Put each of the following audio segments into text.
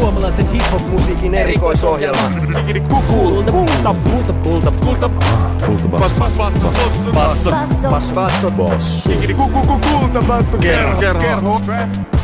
Suomalaisen hip-hop-musiikin erikoisohjelma. Kulta, kulta, kulta, kulta, kulta. Basso, basso, basso, basso, basso, basso. Kulta, basso, kerho, kerho. Yeah!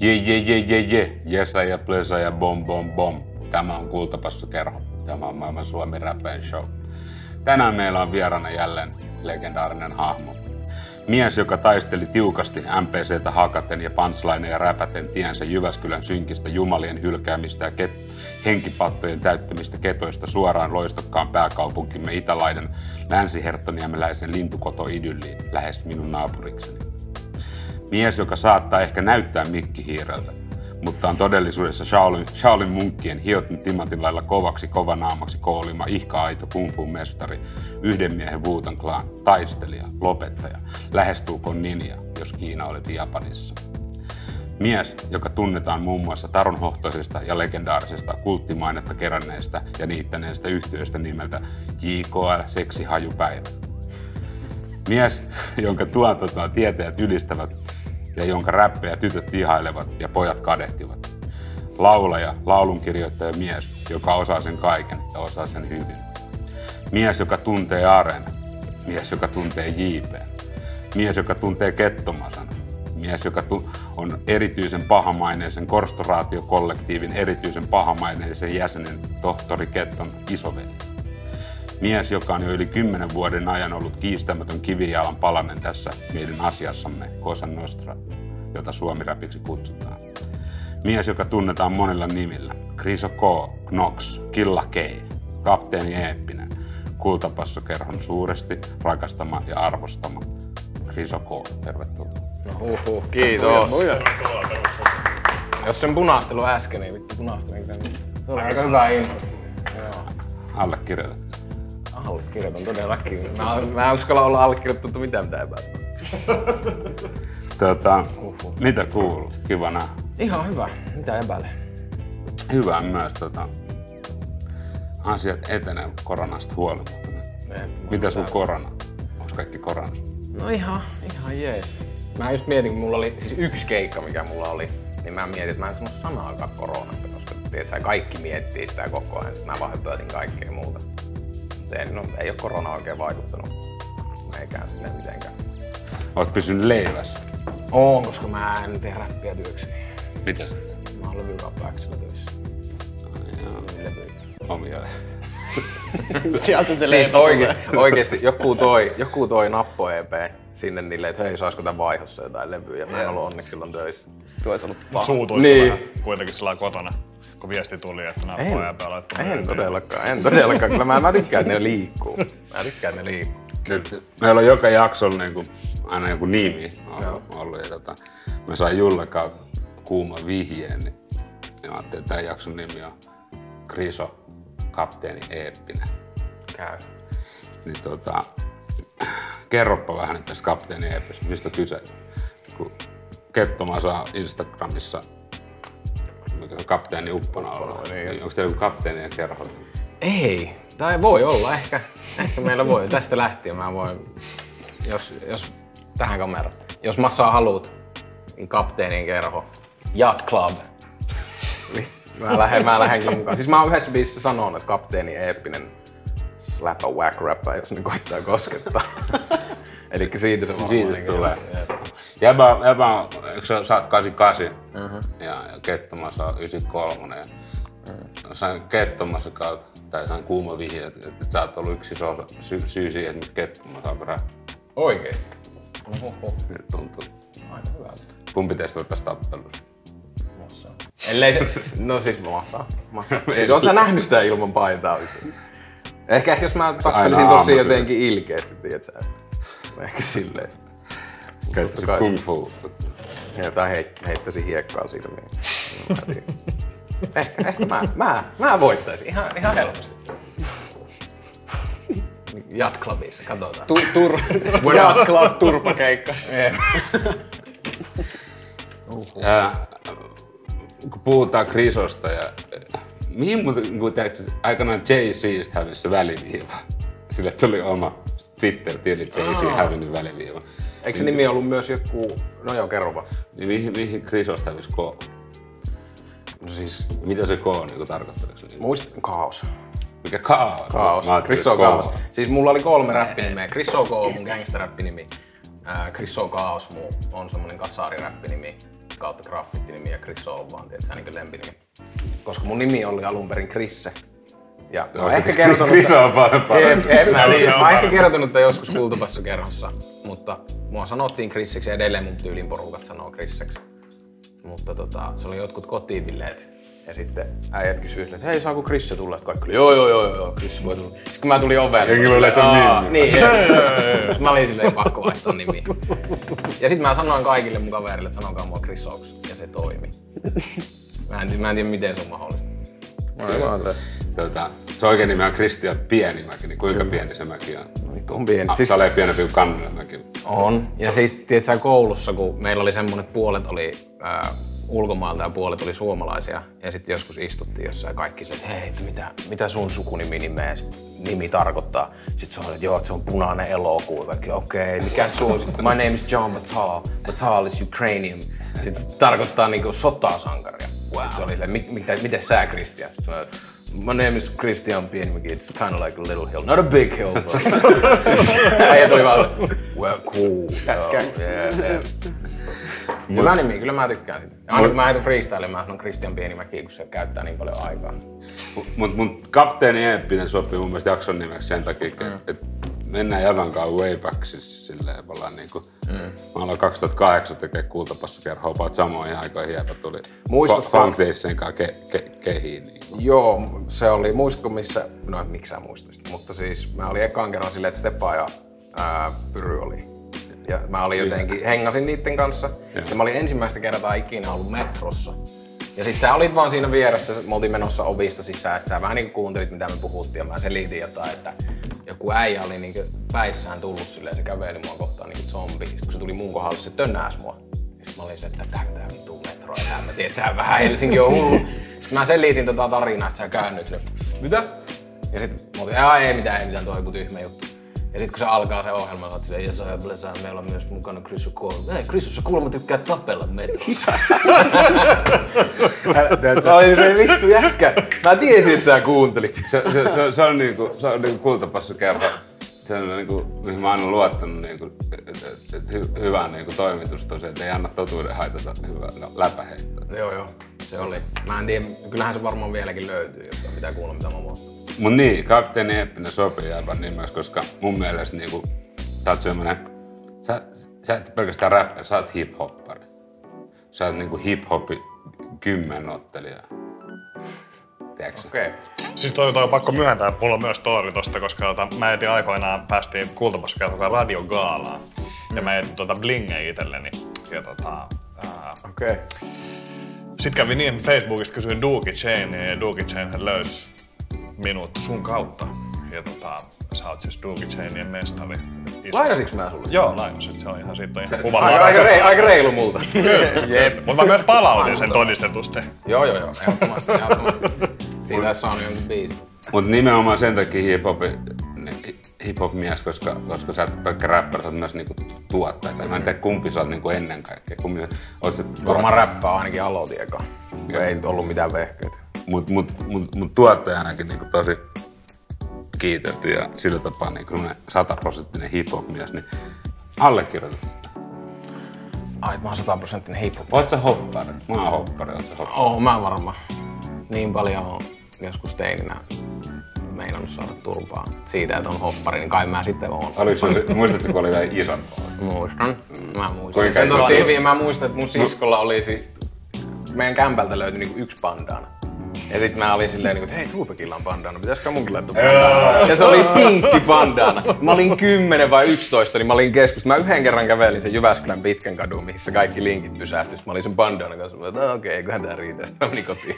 Je, je, je, je, je. Jessa ja Plösa ja bom, bom, bom. Tämä on Kultapassu Kerho. Tämä on maailman Suomi Räppäin Show. Tänään meillä on vieraana jälleen legendaarinen hahmo. Mies, joka taisteli tiukasti MPCtä hakaten ja panslaineja räpäten tiensä Jyväskylän synkistä jumalien hylkäämistä ja ket- henkipattojen täyttämistä ketoista suoraan loistokkaan pääkaupunkimme Itälaiden länsiherttoniemeläisen lintukotoidylliin lähes minun naapurikseni. Mies, joka saattaa ehkä näyttää mikkihiireltä, mutta on todellisuudessa Shaolin, Shaolin munkkien hiotun timantin lailla kovaksi kovanaamaksi koolima ihka-aito kung mestari, yhden miehen Wutan klaan, taistelija, lopettaja, lähestulkoon ninja, jos Kiina oli Japanissa. Mies, joka tunnetaan muun muassa taronhohtoisesta ja legendaarisesta kulttimainetta keränneestä ja niittäneestä yhtiöstä nimeltä JKL Seksi Hajupäivä. Mies, jonka tuotantoa tietäjät ylistävät ja jonka räppejä tytöt ihailevat ja pojat kadehtivat. Laulaja, laulunkirjoittaja mies, joka osaa sen kaiken ja osaa sen hyvin. Mies, joka tuntee Aren. Mies, joka tuntee JP. Mies, joka tuntee Kettomasan. Mies, joka tu- on erityisen pahamaineisen korstoraatiokollektiivin erityisen pahamaineisen jäsenen tohtori Ketton isoveli. Mies, joka on jo yli kymmenen vuoden ajan ollut kiistämätön kivijalan palanen tässä meidän asiassamme, Cosa Nostra, jota suomiräpiksi kutsutaan. Mies, joka tunnetaan monilla nimillä. Kriso K, Knox, Killa K, Kapteeni Eeppinen, Kultapassokerhon suuresti rakastama ja arvostama. Kriso K, tervetuloa. No huhhuh, kiitos. Jos sen punastelu äsken, niin vittu punastelu. Niin se oli aika hyvä info. Joo. Allekirjoitan todellakin. Mä, mä en uskalla olla allekirjoittanut mitään mitä epäät. Tota, mitä kuuluu? Kiva nähdä. Ihan hyvä. Mitä epäile? Hyvä myös. Tota, asiat etenee koronasta huolimatta. Mitä sun korona? Onko kaikki korona? No ihan, ihan jees. Mä just mietin, kun mulla oli siis yksi keikka, mikä mulla oli, niin mä mietin, että mä en sano sanaakaan koronasta, koska tiedätkö, kaikki miettii sitä koko ajan, sitten mä vaan kaikkea muuta. Ei, no, ei ole korona oikein vaikuttanut meikään sinne mitenkään. Oot pysynyt leivässä. Oon, koska mä en tee räppiä työkseni. Mitä se? Mä oon levykappaaksella töissä. Levyjä. omia. Sieltä se Siis oike, oikeesti joku toi, joku toi nappo EP sinne niille, että hei saisiko tän vaihossa jotain levyjä. Mä en ollut onneksi silloin töissä. Tuo olisi ollut paha. suutuit Niin. niin. vähän kuitenkin sillä kotona, kun viesti tuli, että nämä En, pojat laittaa en todellakaan, en todellakaan. Kyllä mä, mä tykkään, että ne liikkuu. Mä tykkään, että ne liikkuu. Nyt meillä on joka jaksolla niin kuin, aina joku nimi ollut. ollut ja tota, mä sain Julle kautta kuuma vihjeen, niin, niin mä ajattelin, että tämän jakson nimi on Kriso Kapteeni Eeppinen. Käy. Niin tota, kerropa vähän tästä Kapteeni Eeppisestä, mistä on kyse. Kun Kettoma saa Instagramissa mikä on kapteeni Uppona ollut. niin. Niin, onko teillä kapteeni ja kerho? Ei, tai voi olla ehkä. Ehkä meillä voi. Tästä lähtien mä voin, jos, jos tähän kameraan. Jos massaa haluut, niin kapteenin kerho. Yacht Club. Mä lähden, mä lähdenkin mukaan. Siis mä oon yhdessä biisissä sanonut, että kapteeni eeppinen slap a whack rapper, jos ne koittaa koskettaa. Eli siitä se Siitä se tulee. Jäbä, jäbä on, eikö sä, sä oot 88 mm-hmm. ja, ja Kettomassa on 93. Ja mm. Sain Kettomassa kautta, tai sain kuuma vihje, että, että sä oot ollut yksi iso osa, sy, syy siihen, että Kettomassa on rap. Oikeesti. Oho, Nyt tuntuu. aika hyvältä. Kumpi teistä on tässä tappelussa? Massa. Ellei se... No siis massa. massa. Siis oot sä nähnyt sitä ilman paitaa? Ehkä, ehkä jos mä tappelisin tosi jotenkin ilkeästi, tiedätkö? Ehkä silleen. Käyttäisit kung fu. Jotain heit, heittäisin hiekkaa. Niin. Tiedän. ehkä, ehkä mä, mä, mä voittaisin ihan, ihan helposti. Yacht Clubissa, katsotaan. Tu, tur, Yacht Club turpakeikka. Ja, kun puhutaan Krisosta ja mihin muuten, kun tiedätkö, aikanaan Jay-Zistä hävisi se väliviiva. Sille tuli oma Twitter-tili Jay-Z hävinnyt väliviiva. Eikö se nimi ollut myös joku, no joo, kerro vaan. Niin mihin, mihin Krisosta hävisi K? No siis, Mitä se K niin tarkoittaa? Niin? muist, kaos. Mikä kaos? Kaos. Mä ajattelin, Chris O. että Kaos. Siis mulla oli kolme räppinimeä. Chris O. K. on mun gangster-räppinimi. Ää, Chris O. Kaos muu on semmonen kassaariräppinimi kautta graffitinimi ja Chris O. on vaan tietysti niin lempinimi. Koska mun nimi oli alun perin Krisse. Ja mä oon ehkä kertonut... Chris on jep, mä, niin, mä ehkä kertonut tämän joskus kultapassukerhossa, mutta mua sanottiin ja edelleen mun tyylin porukat sanoo Krisseksi. Mutta tota, se oli jotkut kotibileet. Ja sitten äijät kysyivät, että hei saako Krisse tulla? Sitten kaikki oli, joo joo joo joo, Krisse voi tulla. Sitten kun mä tulin. Jengi mä luulee, että se on. Niin, jep. Sitten mä olin silleen pakko vaihtaa nimi. Ja sitten mä sanoin kaikille mun kaverille, että sanokaa mua Oaks. Ja se toimi. Mä en, mä en tiedä miten se on mahdollista. Tota, se oikein nimi on Kristian Pienimäki, niin kuinka pieni se mäki on? Vittu on pieni. Ah, Siis, Se oli pienempi kuin Kannemäki. On. Ja siis, tiedätkö, koulussa, kun meillä oli semmoinen, että puolet oli ää, ulkomailta ja puolet oli suomalaisia. Ja sitten joskus istuttiin jossain kaikki se, että hei, että mitä, mitä sun sukunimi nimeä, sit nimi tarkoittaa. Sitten se on, että joo, että se on punainen elokuu. Kaikki, okei, okay, mikä sun? Sitten, my name is John Batal. Batal is Ukrainian. Sitten se tarkoittaa niinku sotasankaria. Wow. Sitten se oli mit, mitä, miten sä, Christian? Sitten My name is Christian Pienimäki. It's kind of like a little hill. Not a big hill, but... Äijä tuli vaan, well, cool. That's gangster. Yeah, yeah. Hyvä nimi, kyllä mä tykkään siitä. Ja aina kun mä heitän freestyle, mä sanon Christian Pienimäki, kun se käyttää niin paljon aikaa. Mutta mun kapteeni Eeppinen sopii mun mielestä jakson nimeksi sen takia, että mm. et mennään Javan kanssa way back, siis silleen ollaan niinku, mm. mä aloin 2008 tekee kultapassakerhoa, about samoihin aikoihin Jeepä tuli Muistatko- Funk Daysin kanssa ke, ke, kehiin. Niinku. Joo, se oli, muistatko missä, no miksi sä muistaisit, mutta siis mä olin ekan kerran silleen, että Stepa ja ää, Pyry oli. Ja mä olin jotenkin, hengasin niitten kanssa. Ja mä olin ensimmäistä kertaa ikinä ollut metrossa. Ja sit sä olit vaan siinä vieressä, me oltiin menossa ovista sisään, sit sä vähän niin kuuntelit mitä me puhuttiin, ja mä selitin jotain, että joku äijä oli niin päissään tullut silleen, se käveli mua kohtaan niin zombi. Sitten kun se tuli mun kohdalle, se tönnääs mua. Sitten mä olin se, että tää tää vittu metro, ja mä tiedän, että sä vähän Helsinki on hullu. Sitten mä selitin tota tarinaa, että sä käännyt sille, mitä? Ja sitten mä olin, "Aa, ei mitään, ei mitään, tuo on joku tyhmä juttu. Ja sitten kun se alkaa se ohjelma, sä oot silleen, ja sä blesää, meillä on myös mukana Chris O'Connell. Hei, Chris, sä kuulemma tykkää tapella metrossa. Mä olin se vittu jätkä. Mä tiesin, että sä kuuntelit. Se, se, se, se, on niinku, se on niinku kultapassakerho. Se on niinku, mihin mä oon aina luottanut niinku, että et, et hy, hyvään niinku toimitusta on se, että ei anna totuuden haitata hyvää no, läpäheittoa. Joo, joo. Se oli. Mä en tiedä, kyllähän se varmaan vieläkin löytyy, jos on mitä kuulla, mitä mä muistan. Mut niin, kapteeni Eeppinen sopii aivan nimeksi, koska mun mielestä niinku, sä oot semmonen, sä, sä et pelkästään räppäri, sä oot hip-hoppari. Sä oot niinku hip-hopi kymmenottelija. Tiedätkö? Okei. Okay. Siis toi, toi on pakko myöntää, että mulla on myös story tosta, koska tota, mä etin aikoinaan, päästiin kultamassa kertokaa radiogaalaan. Ja mä etin tota blingejä itselleni. Ja tota, ää, Okei. Sitten kävi niin, että Facebookista kysyin Dookie Chainia ja Dookie Chain hän löysi minut sun kautta. Ja tota, sä oot siis Dookie Chainien mestari. Iso. Lainasitko mä sulle? Joo, lainasit. Se on ihan, siitä on ihan kuva. Aika, aika, rei, aika reilu multa. Jep. Mutta mä myös palautin sen todistetusti. joo, joo, joo. Ehdottomasti, ehdottomasti. Siitä saanut jonkun biisin. Mut nimenomaan sen takia hip-hop, hip-hop mies, koska, koska sä et pelkkä räppäri, sä oot myös niinku tuottaja. Tai Mä en tiedä kumpi sä oot niinku ennen kaikkea. Kumpi, oot sä Varmaan räppää ainakin aloitin eka. Ei nyt ollut mitään vehkeitä. Mut, mut, mut, mut tuottajanakin niinku tosi kiitelty ja sillä tapaa niinku sataprosenttinen hip-hop mies, niin allekirjoitat sitä. Ai, mä oon sataprosenttinen hip-hop. Oot sä hoppari? Mä oon hoppari, oot sä hoppari? Oo, mä varmaan. Niin paljon on joskus teininä meinannut saada turpaa siitä, että on hoppari, niin kai mä sitten oon. Oliko se, muistatko, kun oli vielä isot Muistan. Mä muistan. Kuinka Sen tosi hyvin. Mä muistan, että mun siskolla oli siis... Meidän kämpältä löytyi niinku yksi bandana. Ja sit mä olin silleen, niinku, että hei, Tupekilla on bandana, pitäisikö munkin laittaa bandana? Ja se oli pinkki bandana. Mä olin 10 vai 11, niin mä olin keskus. Mä yhden kerran kävelin sen Jyväskylän pitkän kadun, missä kaikki linkit pysähtyi. Sit Mä olin sen bandana kanssa, mä olin, että "No okei, eiköhän tää riitä. Sitten Mä menin kotiin.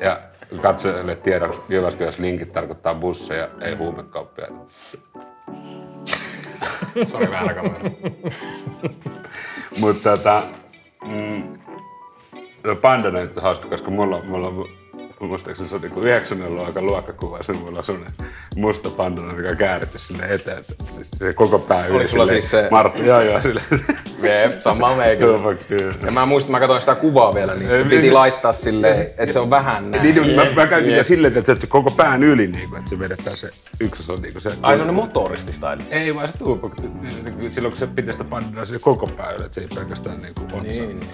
Ja katsojille tiedoksi, Jyväskylässä linkit tarkoittaa busseja, ei huumekauppiaita. Sori, väärä kamera. Mutta tota, mm, Panda on hauska, koska mulla, mulla muistaakseni se on niinku 9. luokan luokkakuva, se mulla on semmoinen musta pandana, mikä kääritty sinne eteen, että siis se koko pää yli. Oliko sulla siis se- Martti, joo joo, sille. Jep, sama kyllä. Ja mä muistan, mä katsoin sitä kuvaa vielä, niin se piti niin- laittaa silleen, että se on vähän näin. Niin, niin, mä, mä käytin sitä silleen, että se koko pään yli, niin kuin, että se vedetään se yksi on niin se... Ai se on motoristi style. Ei vaan se tuupok, silloin kun se pitää sitä pandaa se koko pää yli, että se ei pelkästään niin kuin otsa. Niin, niin.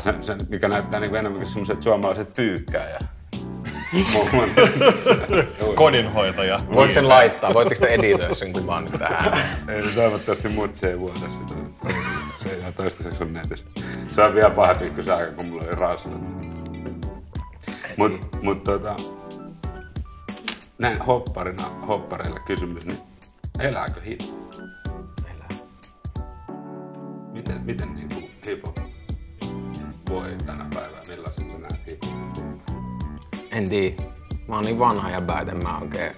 Se, se, mikä näyttää niin kuin enemmänkin semmoiset suomalaiset pyykkää ja... Kodinhoitaja. Voit sen laittaa, voitteko te editoida sen kuvan nyt tähän? Ei se toivottavasti muut se ei vuoda sitä. Se, se ei ihan toistaiseksi on netissä. Se on vielä pahempi kuin se aika, kun mulla oli rasta. Mut, mut tota, näin hopparina, hoppareille kysymys, niin elääkö hip? Elää. Miten, miten niin hip voi tänä päivänä? Hip En tiedä. Mä oon niin vanha ja päätän mä oikein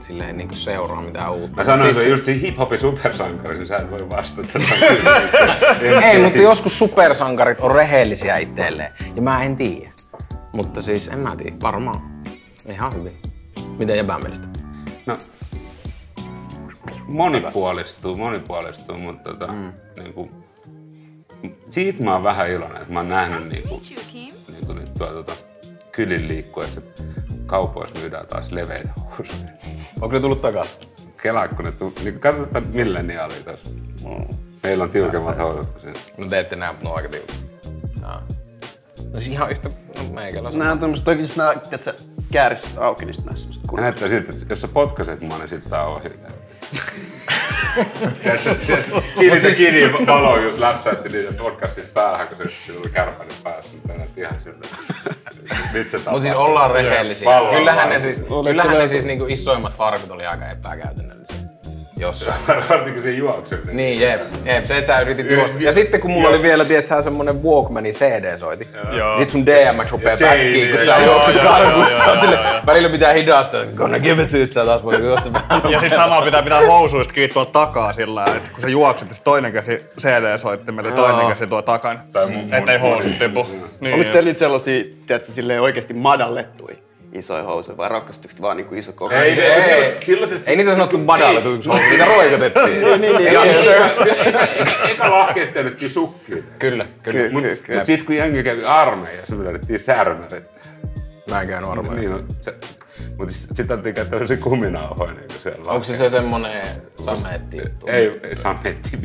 silleen niin seuraa mitään uutta. Mä sanoin, Siis- että just hip-hopin supersankari, niin sä et voi vastata. Ei, mutta joskus supersankarit on rehellisiä itselleen. Ja mä en tiedä. Mutta siis en mä tiedä, varmaan. Ihan hyvin. Miten jäbän mielestä? No, monipuolistuu, monipuolistuu, mutta tota, mm. niin kuin, siitä mä oon vähän iloinen, että mä oon nähnyt niin kuin, niin kuin nyt tuolla tota, kylin liikkuessa, että kaupoissa myydään taas leveitä housuja. Onko ne tullut takaisin? Kelaa, kun ne tuu, niin katsotaan milleniaalia tässä. Meillä on tiukemmat housut kuin siinä. No te ette näe, mutta ne on aika tiukka. Jaa. No siis ihan yhtä, no meikällä Nää on tämmöset jos nää, että sä käärisit auki, niin sit nää semmoset näyttää siltä, että jos sä potkaset mua, niin sit tää on ohi. Siinä se kiinni valo just läpsäytti niitä podcastin päähän, kun se oli kärpäinen päässä, ihan siltä. Se Mutta siis ollaan rehellisiä. Kyllähän ne siis, kyllähän ne siis niinku isoimmat farkut oli aika epäkäytännöllisiä. Jossain. Varsinkin se juokseminen. Niin, jep, jep, se, että sä yritit juosta. Ja sitten kun mulla oli vielä, tiedät sä, semmonen Walkmanin CD-soiti. Joo. Sit sun DMX rupee pätkiin, kun sä joo, juokset joo, karkusta. joo, Sä oot joo, silleen, joo, joo. välillä pitää hidastaa. Gonna give it to you, sä taas voi juosta vähän. Ja sitten samalla pitää pitää housuista kiinni tuolla takaa sillä lailla, että kun sä juokset, niin se toinen käsi CD-soittimelle ja toinen käsi tuo mun- Ettei mun- housut tipu. Niin, Oliko teillä sellaisia, tiedätkö, silleen oikeesti madallettui isoja housuja vai rakastuiko te vaan niinku iso koko? Ei, Ei, ei, ei. silloin, silloin, että Ei niitä sanottu madalletuiksi, vaan niitä roikotettiin. niin, niin, Ei, niin, niin, eka lahkeet työnnettiin sukkiin. Kyllä, kyllä. Ky- Mut, ky- ky- mut sit kun jengi kävi armeijassa, me löydettiin särmärit. Mä en käynyt armeijassa. Niin, no, se, mutta sit otettiin käyttää tämmöisiä kuminauhoja niin siellä. Onko se se semmonen sametti juttu? Ei, ei sametti.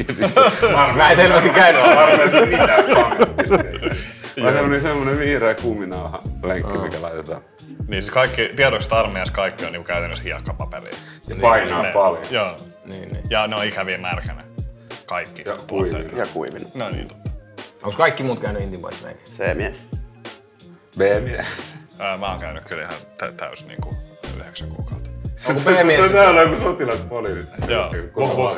Mä en selvästi käynyt armeijassa. Mitään sametti. Vaan semmonen, semmonen vihreä kuminauha lenkki, mikä laitetaan. niin siis kaikki, tiedoista armeijassa kaikki on niinku käytännössä hiekkapaperia. Ja painaa Ne- paljon. Joo. Niin, niin. Ja ne on ikäviä märkänä. Kaikki Ja tuotteet. kuivina. Ja kuivina. No niin, totta. Onko kaikki muut käynyt Intimoissa meikä? Se mies. B-mies. Ää, Mä oon käynyt kyllä ihan tä- täys niinku yhdeksän kuukautta. Onko B-mies? Täällä on joku sotilaspoliisi. Joo. Vuh,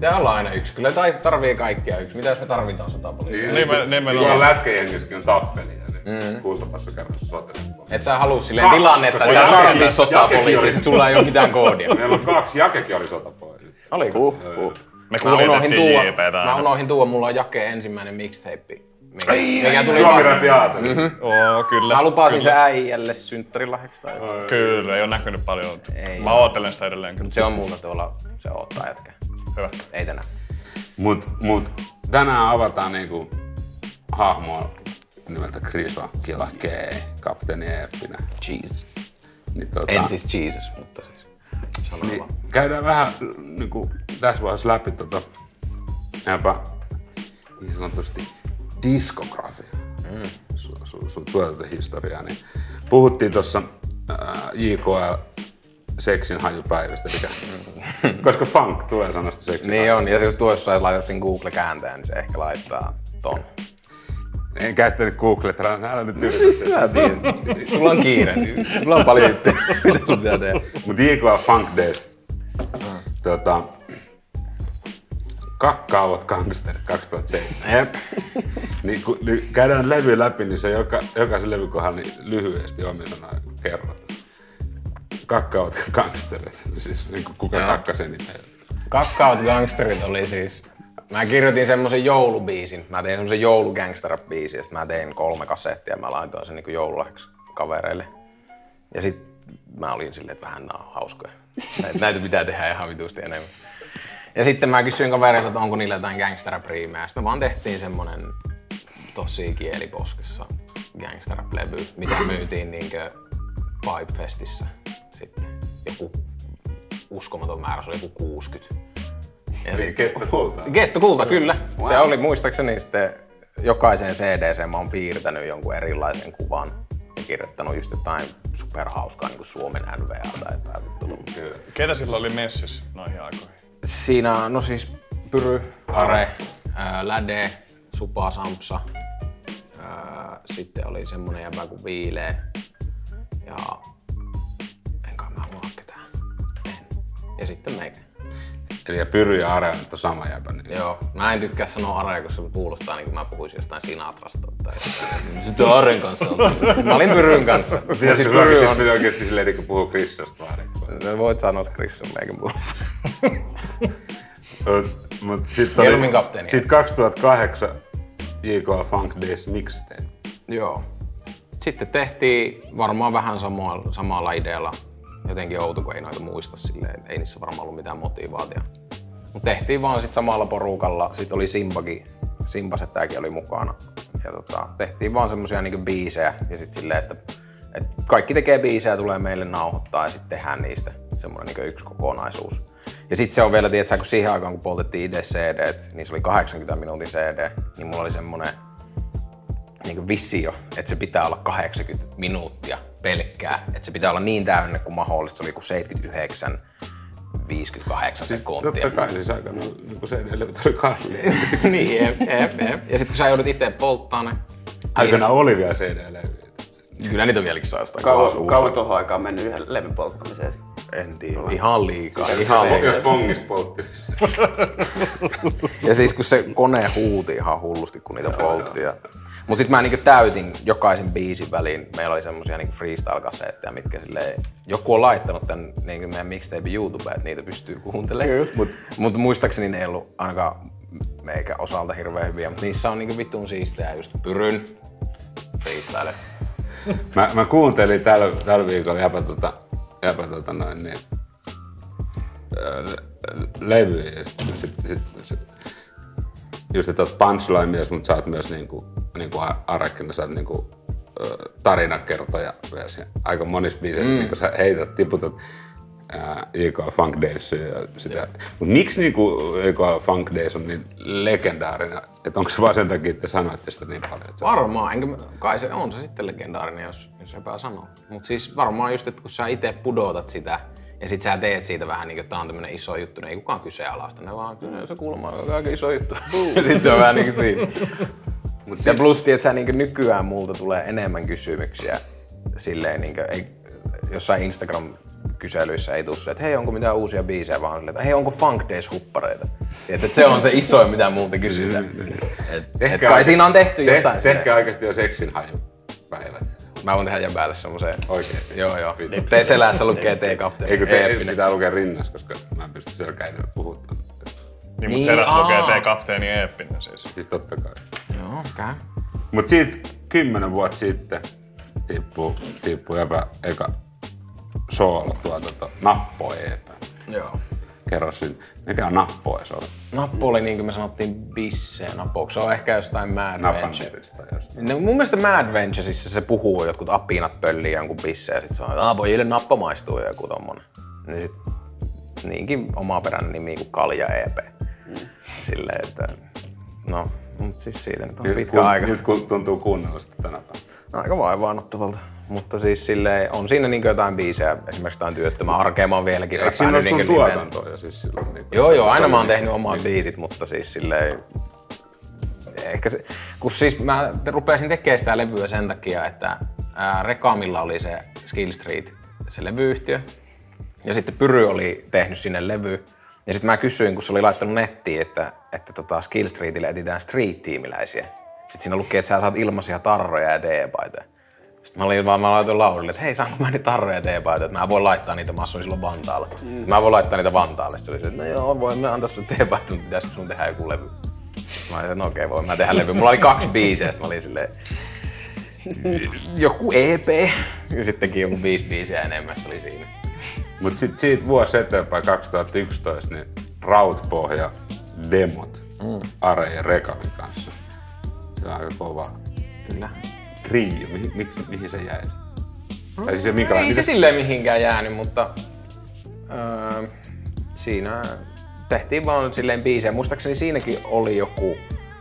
vuh. valikko. Pitää olla aina yksi. Kyllä tai tarvii kaikkia yksi. Mitä jos me tarvitaan sata poliisia? Niin me- niin me Niin kuin ollaan. lätkäjengissäkin on tappelia, niin mm. kultapassu kerrassa sotilaspoliisi. Et sä halua silleen Kaksi, tilannetta, että sä Jake- tarvit sotaa Jakekin oli- poliisia, sit sulla ei ole mitään koodia. Meillä on kaksi, Jakekin oli sotapoliisi. Oliko? Huh, huh. Me kuljetettiin JPtä mä aina. unohdin tuoda, mulla on Jake ensimmäinen mixtape. Mikä, mikä tuli vasta. Aateli. Oo, kyllä. Mä lupasin se kyllä. äijälle synttärilahjaksi tai jotain. Kyllä, ei ole näkynyt paljon. Ei Mä oo. oottelen sitä edelleen kyllä. Mut se on muuta tuolla, se ottaa jätkä. Hyvä. Ei tänään. Mut, mut tänään avataan niinku hahmoa nimeltä Kriso Kilakee, kapteeni Eeppinä. Jesus. Niin, tota, En siis Jesus, mutta siis. Niin, vaan. käydään vähän niinku, tässä vaiheessa läpi tota, jopa niin sanotusti diskografia. Mm. Sun, sun, sun tuotantohistoriaa. Niin puhuttiin tuossa JKL seksin hajupäivistä, mikä, koska funk tulee sanasta seksin Niin on, ja siis tuossa jos laitat sen Google-kääntäjän, niin se ehkä laittaa ton. En käyttänyt Google, älä nyt yritä Mä tiedän. Sulla on kiire. Sulla on paljon juttuja, mitä sun pitää tehdä. Mutta JKL Funk Days. Tota, Kakkaavot gangsterit 2007. Jep. Niin kun niin käydään levy läpi, niin se joka, jokaisen levyn kohdalla niin lyhyesti omin sanoin Kakkaavot gangsterit. Siis niin kuin kuka Joo. kakkas eniten. Kakkaut Gangsterit oli siis... Mä kirjoitin semmoisen joulubiisin. Mä tein semmoisen joulugangster-biisin ja sit mä tein kolme kasettia ja mä laitoin sen niinku joululahjaksi kavereille. Ja sit mä olin silleen, että vähän nää on hauskoja. Näitä, pitää tehdä ihan vitusti enemmän. Ja sitten mä kysyin kavereilta, että onko niillä jotain gangsterrap-riimejä. Sitten me vaan tehtiin semmonen tosi kieliposkessa gangsterrap-levy, mitä myytiin niinkö Pipefestissä sitten. Joku uskomaton määrä, se oli joku 60. Ja Eli kettä kultaa. Kettu kulta, kyllä. Se oli muistaakseni sitten jokaiseen CDC mä oon piirtänyt jonkun erilaisen kuvan ja kirjoittanut just jotain superhauskaa niin kuin Suomen NVA tai jotain tommosia. Ketä sillä oli messissä noihin aikoihin? Siinä, no siis Pyry, Are, ää, Läde, Supa, Sampsa. Ää, sitten oli semmonen jäbä kuin Viilee. Ja Ja sitten meikä. Eli Pyry ja Are on sama jäbä. Niin. Joo, mä en tykkää sanoa Are, koska se kuulostaa niin kuin mä puhuisin jostain Sinatrasta tai. Sitten Aren kanssa. on- Mä olin Pyryn kanssa. Ja Tiedätkö, siis Pyry on... pitää oikeesti silleen niin puhua Krissosta vaan. No, Voit sanoa, että Chris on meikän puolesta. Mut, mut sit oli, Mieluummin kapteeni. Sit 2008 JK Funk Days mixtape. Joo. Sitten tehtiin varmaan vähän samalla, samalla idealla. Jotenkin outo, kun ei noita muista silleen. Ei niissä varmaan ollut mitään motivaatiota. Mutta tehtiin vaan sit samalla porukalla. Sitten oli Simbakin. Simbasettäkin oli mukana. Ja tota, tehtiin vaan semmosia niinku biisejä. Ja sitten silleen, että, että kaikki tekee biisejä, tulee meille nauhoittaa ja sitten tehdään niistä semmoinen niinku yksi kokonaisuus. Ja sitten se on vielä, tiedätkö, kun siihen aikaan kun poltettiin itse CD, niin se oli 80 minuutin CD, niin mulla oli semmoinen niin visio, että se pitää olla 80 minuuttia pelkkää. Että se pitää olla niin täynnä kuin mahdollista. Se oli kuin 79, 58 sekuntia. Totta kai siis aikana niin CD-levyt oli kalliita. niin, jep, jep, jep. Ja sitten kun sä joudut itse polttaa ne, Aikana oli vielä CD-levyjä. niin kyllä niitä vieläkin saa jostain Kauan, kauan kauan tuohon aikaan mennyt yhden levyn polttamiseen. En tiedä, ihan liikaa. Ihan liikaa. Jos pongista poltti. Ja siis kun se kone huuti ihan hullusti, kun niitä poltti. Ja... Mut sit mä niinku täytin jokaisen biisin väliin. Meillä oli semmosia niinku freestyle-kasetteja, mitkä silleen, joku on laittanut tän niinku meidän mixtape YouTubeen, että niitä pystyy kuuntelemaan. Mut, mut muistaakseni ne ei ollut ainakaan meikä osalta hirveän hyviä, mutta niissä on niinku vitun siistejä just pyryn freestyle. Mä, mä kuuntelin tällä, tällä viikolla jäpä, tota, jäpä tota noin niin, levyjä ja sit, sit, sit, sit, just että oot punchline mies, mutta sä oot myös niinku, niinku Arekkina, sä oot niinku tarinankertoja myös. Aika monissa biiseissä mm. niinku sä heität, tiputat IK Funk Days ja sitä. Mut miksi niinku IK Funk Days on niin legendaarinen? Että onko se vaan sen takia, että te sanoitte sitä niin paljon? Että Varmaan, enkä, kai se on se sitten legendaarinen, jos, jos epä sanoo. Mutta siis varmaan just, että kun sä itse pudotat sitä ja sit sä teet siitä vähän niin kuin, että tää on tämmönen iso juttu, niin ei kukaan kyseenalaista. Ne vaan, "Kyllä se kuulemma on aika iso juttu. ja sit se on vähän niin kuin siinä. Mut ja plus, että sä niin nykyään multa tulee enemmän kysymyksiä silleen, niin kuin, ei, jossain Instagram kyselyissä ei tule että hei, onko mitään uusia biisejä, vaan silleen, että hei, onko Funk Days huppareita? Tiedätkö, että se on se isoin, mitä multa kysytään. Et, et kai siinä on tehty te, jotain. Tehkää oikeasti jo seksin hajupäivät. Mä voin tehdä jäbälle semmoiseen. Oikeesti. Joo, joo. Te selässä lukee T-kapteeni. Eikö te pitää lukea rinnassa, koska mä en pysty selkäinen puhuttamaan. Niin, Niin, mutta selässä aa. lukee tee kapteeni Eeppinen siis. Siis totta kai. Joo, käy. Mut siitä kymmenen vuotta sitten tippuu, tippuu jäpä eka soolo tuotanto Nappo EP. Joo. Kerro siitä, mikä on Nappo soolo? Nappu oli niin kuin me sanottiin bisseen napoksi. Se on ehkä jostain Mad Venture. Napantirista jostain. No, mun mielestä Mad Venturesissa se puhuu, jotkut apinat pöllii jonkun bisse ja sit se on, että pojille nappa maistuu joku tommonen. Niin sit niinkin omaperäinen nimi kuin Kalja EP. Silleen, että no, mut siis siitä nyt on pitkä kun, aika. Nyt kun tuntuu kuunnella sitä tänä päivänä. Aika vaivaannuttavalta. Mutta siis silleen, on siinä niin jotain biisejä, esimerkiksi jotain työttömän arkea mä oon vieläkin Eikö siinä ole sun niinku jo siis silloin? Niin, Joo, joo, aina mä oon tehnyt omat biitit, mutta siis silleen... Ehkä se, kun siis mä rupesin tekemään sitä levyä sen takia, että ää, Rekamilla oli se Skill Street, se levyyhtiö. Ja sitten Pyry oli tehnyt sinne levy. Ja sitten mä kysyin, kun se oli laittanut nettiin, että, että tota Skill Streetille etsitään street-tiimiläisiä. Sitten siinä luki, että sä saat ilmaisia tarroja ja teepaita. Sitten mä, olin vaan, mä laitoin Laurille, että hei, saanko mä niitä tarroja ja teepaitoja, että mä voin laittaa niitä, mä asuin silloin Vantaalla. Mm. Mä voin laittaa niitä Vantaalle. Se oli se, että no joo, voin mä antaa sun teepaitoja, mutta pitäisikö sun tehdä joku levy. Sitten mä olin, että no okei, voin mä tehdä levy. Mulla oli kaksi biisiä, sitten mä olin silleen, joku EP. Ja sittenkin joku viisi biisiä enemmän, se oli siinä. Mut sit siitä vuosi eteenpäin, 2011, niin Rautpohja demot mm. Are ja Rekavin kanssa. Se on aika kova Kyllä. trio. Mihin, miksi, mihin se jäi? Tai siis se, Ei minkälainen, se mitä- silleen mihinkään jäänyt, mutta öö, siinä tehtiin vaan silleen biisejä. Muistaakseni siinäkin oli joku,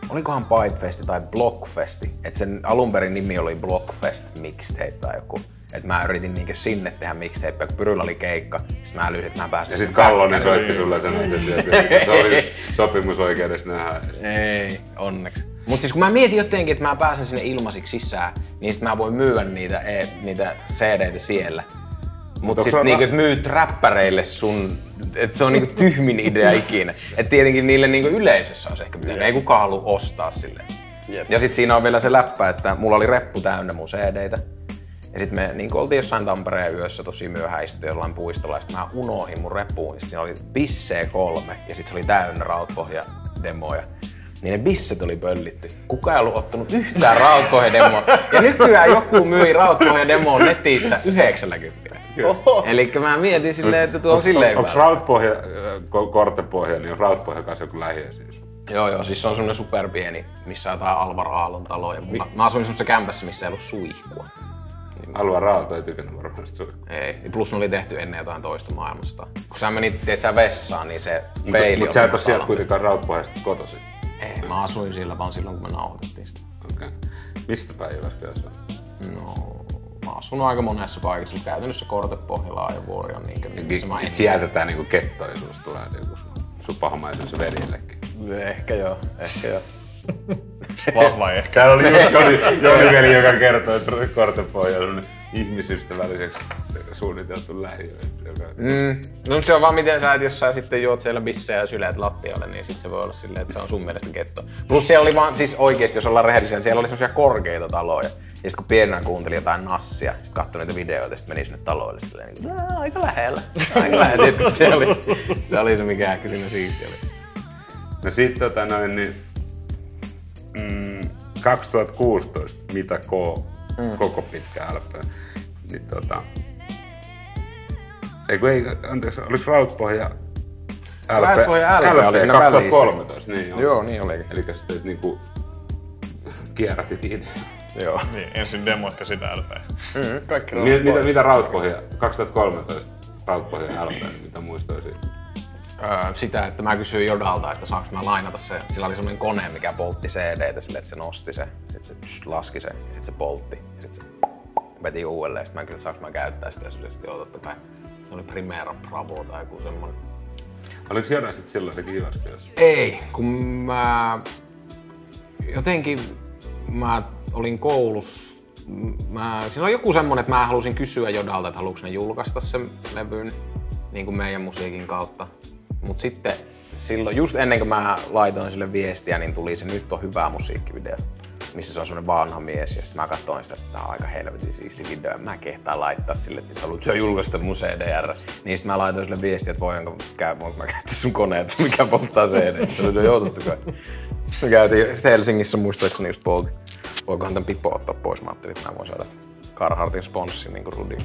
olikohan Pipefesti tai Blockfesti. että sen alun perin nimi oli Blockfest Mixtape tai joku. Et mä yritin niinkö sinne tehdä mixtape, kun Pyryllä oli keikka. Sitten mä lyysin, että mä pääsin Ja sit Kallonen soitti sulle sen, että se oli sopimusoikeudessa nähdä. Ei, onneksi. Mutta siis kun mä mietin jotenkin, että mä pääsen sinne ilmaisiksi sisään, niin sit mä voin myydä niitä, e, niitä CD-tä siellä. Mutta onks sit se niinku, että myyt räppäreille sun, että se on niinku tyhmin idea ikinä. Että tietenkin niille niinku yleisössä olisi ehkä pitänyt, ei kukaan halua ostaa sille. Jep. Ja sit siinä on vielä se läppä, että mulla oli reppu täynnä mun CD-tä. Ja sit me niin oltiin jossain Tampereen yössä tosi myöhään istuttu jollain puistolla, ja sit mä unohin mun reppuun. Ja siinä oli bissee kolme, ja sit se oli täynnä rautpohja demoja. Niin ne bisset oli pöllitty. Kuka ei ollut ottanut yhtään rautpohjademoa. Ja nykyään joku myi rautpohjademoa netissä 90. Eli mä mietin silleen, että tuo on silleen Onko hyvä. rautpohja, ko- kortepohja, niin on rautpohja kanssa joku lähiö siis? Joo, joo, siis se on semmonen superpieni, missä on jotain Alvar Aallon talo. Ja mulla, mä asuin semmoisessa kämpässä, missä ei ollut suihkua. Alva Raalto ei tykännyt varmaan sitä sun. Ei, ja plus ne oli tehty ennen jotain toista maailmasta. Kun sä menit, teet sä vessaan, niin se peili Mutta oli sä et ole matala. sieltä kuitenkaan rautpohjasta kotoisin. Ei, mä asuin siellä vaan silloin, kun me nauhoitettiin sitä. Okei. Mistä päin Jyväskylässä on? No, mä asun aika monessa paikassa, käytännössä Kortepohjala ja Vuori on niinkö, missä mä en... Sieltä tää niinku kettoisuus tulee niinku sun, sun pahamaisuus veljellekin. Ehkä joo, ehkä joo. Vahva ehkä. Täällä oli just Joni, Joni veli, joka kertoi, että kortepohja on ihmisystävälliseksi suunniteltu lähiö. Joka... Mm. No se on vaan miten sä, et, jos sä sitten juot siellä bissejä ja syleet lattialle, niin sit se voi olla silleen, että se on sun mielestä ketto. Plus siellä oli vaan, siis oikeesti, jos ollaan rehellisiä, niin siellä oli semmosia korkeita taloja. Ja sit kun pienenä kuuntelin jotain nassia, sit katsoi niitä videoita, sit meni sinne taloille silleen, niin kuin, "Aa, aika lähellä. Aika lähellä, Tiedätkö, se oli, se oli se mikä ehkä siinä siisti oli. No sit tota noin, niin, mm, 2016, mitä K, mm. koko pitkä LP, niin tota, ei kun ei, anteeksi, oliko Rautpohja LP? Rautpohja LP oli siinä 2013, niin joo. Joo, niin olikin. Eli sitten niinku kierrätit ideaa. Joo. Niin, ensin demot ja sitä LP. Mm, kaikki Mitä, mitä, mitä Rautpohja, 2013 Rautpohja LP, mitä muistoisin? öö, sitä, että mä kysyin Jodalta, että saanko mä lainata se. Sillä oli semmoinen kone, mikä poltti CD-tä silleen, että se nosti se, sitten se laski se, ja sitten se poltti, sitten se veti uudelleen. Sitten mä että saanko mä käyttää sitä, se sitten joo, totta kai. Se oli Primera Bravo tai joku semmoinen. Oliko Joda sit silloin sekin Jyväskylässä? Ei, kun mä jotenkin mä olin koulussa. Mä, siinä oli joku semmonen, että mä halusin kysyä Jodalta, että haluatko ne julkaista sen levyn niin kuin meidän musiikin kautta. Mut sitten silloin, just ennen kuin mä laitoin sille viestiä, niin tuli se Nyt on hyvä musiikkivideo missä se on semmonen vanha mies ja sitten mä katsoin sitä, että tää on aika helvetin siisti video ja mä kehtaan laittaa sille, että haluat sä julkaista mun CDR. Niin sitten mä laitoin sille viestiä, että voinko, käy, voinko mä käyttää sun koneet, mikä polttaa CD. Se oli jo joututtu kai. Me käytiin sitten Helsingissä muistaakseni just polti. Voikohan tän pipo ottaa pois? Mä ajattelin, että mä voin saada Carhartin sponssin niinku Rudi.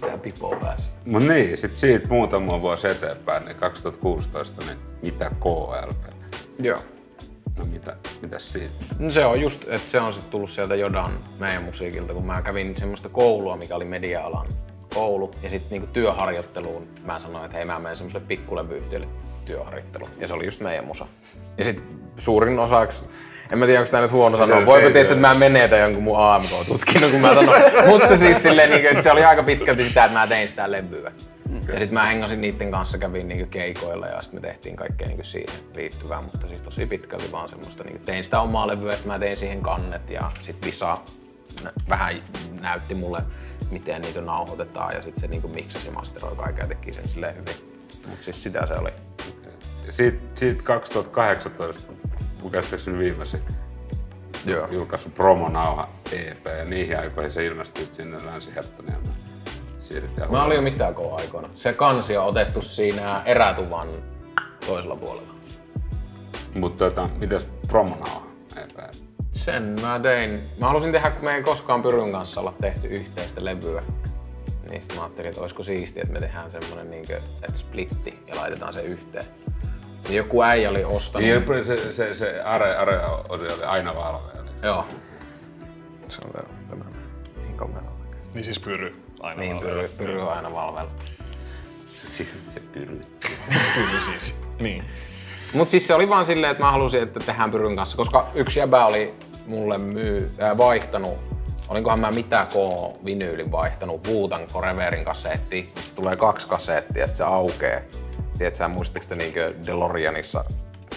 Tää pipo pääsi. Mut niin, sit siitä muutama vuosi eteenpäin, niin 2016, niin mitä KLP? Joo. No mitä, mitäs siitä? No se on just, että se on sitten tullut sieltä Jodan meidän musiikilta, kun mä kävin semmoista koulua, mikä oli media-alan koulu. Ja sitten niinku työharjoitteluun mä sanoin, että hei mä menen semmoiselle pikkulevyyhtiölle työharjoitteluun. Ja se oli just meidän musa. Ja sitten suurin osaksi, en mä tiedä onko tää nyt huono sanoa, voiko tietää, että mä menetän jonkun mun AMK-tutkinnon, kun mä sanon. Mutta siis silleen, niinku, että se oli aika pitkälti sitä, että mä tein sitä levyä. Ja sitten mä hengasin niiden kanssa, kävin niinku keikoilla ja sitten me tehtiin kaikkea niinku siihen liittyvää, mutta siis tosi pitkälti vaan semmoista, niinku tein sitä omaa levyä sitten mä tein siihen kannet ja sitten Visa vähän näytti mulle, miten niitä nauhoitetaan ja sitten se niinku miksasi, masteroi kaiken ja teki sen silleen hyvin. Mutta siis sitä se oli. Siitä, siitä 2018, mun käsittääkseni viimeisen Joo. julkaissut promonauha EP ja niihin aikoihin se ilmestyi sinne Länsi-Herttoniin. Siirrytään Mä olin jo mitään aikoina. Se kansi on otettu siinä erätuvan toisella puolella. Mutta tota, mitäs promonauha EP? Sen mä tein. Mä halusin tehdä, kun me ei koskaan Pyryn kanssa olla tehty yhteistä levyä. Niin sit mä ajattelin, että olisiko siistiä, että me tehdään semmonen niinkö, että splitti ja laitetaan se yhteen. Ja joku äijä oli ostanut. Niin, se, se, se are, are osio oli aina valvea. Joo. Se on tämmönen niin kamera. Niin siis pyry aina Niin, pyry, pyry on aina valveilla. Se, se pyry. Pyry siis. Niin. Mut siis se oli vaan silleen, että mä halusin, että tehdään Pyryn kanssa, koska yksi jäbä oli mulle myy, äh, vaihtanut, olinkohan mä mitä K vinyylin vaihtanut Vuutan Foreverin kasetti. Sitten tulee kaksi kasettia ja sitten se aukee. Tiedätkö, sä muistatteko te niinkö DeLoreanissa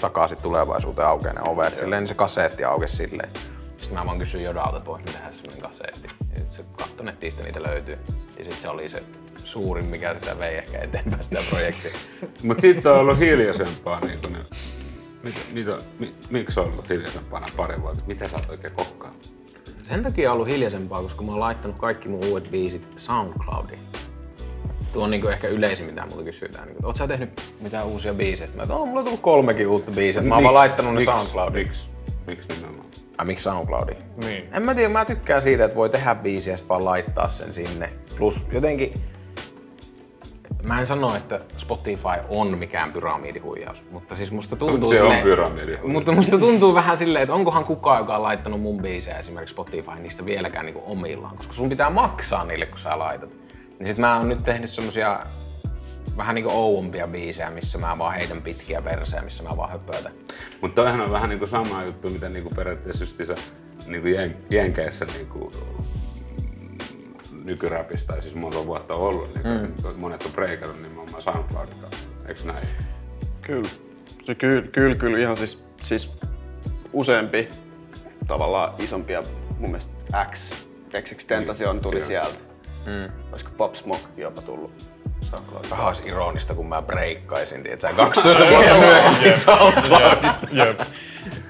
takaisin tulevaisuuteen aukee ne ovet? Silleen niin se kasetti aukesi silleen. Sitten mä vaan kysyin Jodalta, että voisi tehdä semmonen kasetti. Ja sit se katsoi netistä, niitä löytyy. Ja sit se oli se suurin, mikä sitä vei ehkä eteenpäin sitä projektia. Mut sitten on ollut hiljaisempaa. Niin kuin ne, mitä, mitä, mi, miksi on ollut hiljaisempaa nämä pari vuotta? Mitä sä oot oikein kokkaa? Sen takia on ollut hiljaisempaa, koska mä oon laittanut kaikki mun uudet biisit SoundCloudiin. Tuo on niinku ehkä yleisin, mitä multa kysytään. Niinku, oot sä tehnyt mitään uusia biisejä? Sitten Mä että, "Oo, mulla on tullut kolmekin uutta biisiä. Mä oon vaan laittanut ne miksi, SoundCloudiin. Miksi? Miksi nimenomaan? Ai miksi SoundCloudiin? Niin. En mä tiedä, mä tykkään siitä, että voi tehdä biisiä ja vaan laittaa sen sinne. Plus jotenkin, mä en sano, että Spotify on mikään pyramidihuijaus, mutta siis musta tuntuu Se on pyramidihuijaus. Mutta musta tuntuu vähän silleen, että onkohan kukaan, joka on laittanut mun biisejä esimerkiksi Spotify, niistä vieläkään niinku omillaan, koska sun pitää maksaa niille, kun sä laitat. Niin sit mä oon nyt tehnyt semmosia vähän niinku ouompia biisejä, missä mä vaan heitän pitkiä versejä, missä mä vaan höpötän. Mutta toihan on vähän niinku sama juttu, mitä niinku periaatteessa justiinsa niinku jen, Jenkeissä niinku nykyräpistä, tai siis monta vuotta on ollut, niin mm. monet on breikannut nimenomaan SoundCloudin kautta. Eikö näin? Kyllä. Se kyllä, kyllä, kyllä ihan siis, siis useampi tavallaan isompia, mun mielestä X, XX Tentacion tuli Joo. sieltä. Mm. Olisiko Pop Smokekin jopa tullut SoundCloudista? Vähän olisi ironista, kun mä breikkaisin, tietsä, 12 vuotta myöhemmin SoundCloudista. Jep.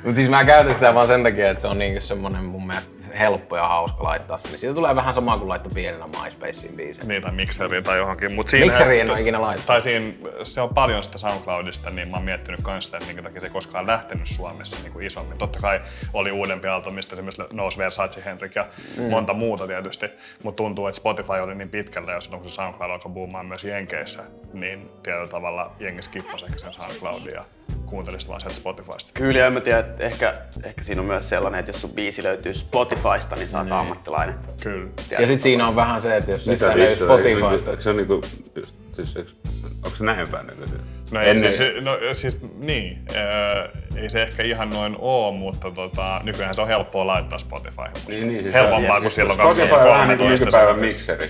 Mutta siis mä käytän sitä vaan sen takia, että se on niinku semmonen mun mielestä helppo ja hauska laittaa sinne. Siitä tulee vähän samaa kuin laittoi pienenä MySpaceen biisejä. Niin, tai mikseriin tai johonkin. Mut siinä, Mikseriin en ole ikinä laittanut. Tai siinä, se on paljon sitä SoundCloudista, niin mä oon miettinyt kans sitä, että minkä takia se ei koskaan lähtenyt Suomessa niin kuin isommin. Totta kai oli uudempi aalto, mistä esimerkiksi nousi Versace Henrik ja mm. monta muuta tietysti, mutta tuntuu, että Spotify oli niin pitkällä, jos silloin kun se SoundCloud alkoi boomaan myös Jenkeissä, niin tietyllä tavalla jengi skippasi ehkä sen SoundCloudin ja kuuntelisi vaan sieltä Spotifysta. Kyllä, ja mä tiedän, että ehkä, ehkä siinä on myös sellainen, että jos sun biisi löytyy Spotifysta, niin sä oot ammattilainen. Kyllä. Ja sit siinä on vähän se, että jos ei Mitä sitä löydy Spotifysta. Eikö se on niinku, just, siis, eikö, onko se näin päin nykyisin? No ei, siis, no, siis niin, äh, ei se ehkä ihan noin oo, mutta tota, nykyään se on helppoa laittaa Spotify. Niin, niin, siis Helpompaa se- kuin silloin Spotify on vähän niin kuin 2013. nykypäivän mikseri.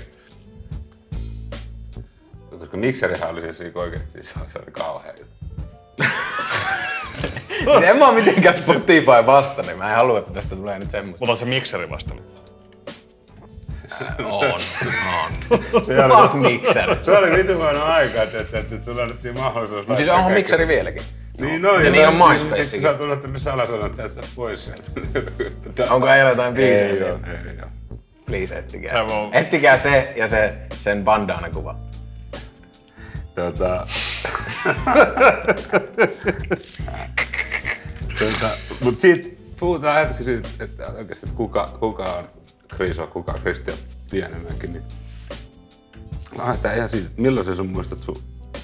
Koska mikserihän oli siis niinku oikeesti, siis se oli kauhea juttu. Siis en mä oo mitenkään Spotify vasta, niin mä en halua, että tästä tulee nyt semmoista. Mutta on se mikseri vasta nyt. On, on. Fuck mixer. Se oli vitun huono aika, että, että, että sulla annettiin mahdollisuus Mut siis onhan mikseri vieläkin. Niin on, Ja niin on MySpacekin. sit Sä oot unohtanut salasanat, että sä et pois sieltä. Onko äijällä jotain biisejä Ei ei oo. Please ettikää. Se on- Ettikää se ja se, sen bandana kuva. Tota... tota, mut sit puhutaan hetki siitä, että oikeesti että kuka, kuka on Kriso, kuka on Kristian pienemmänkin, niin lähdetään ihan siitä, että millaisen sun muistat sun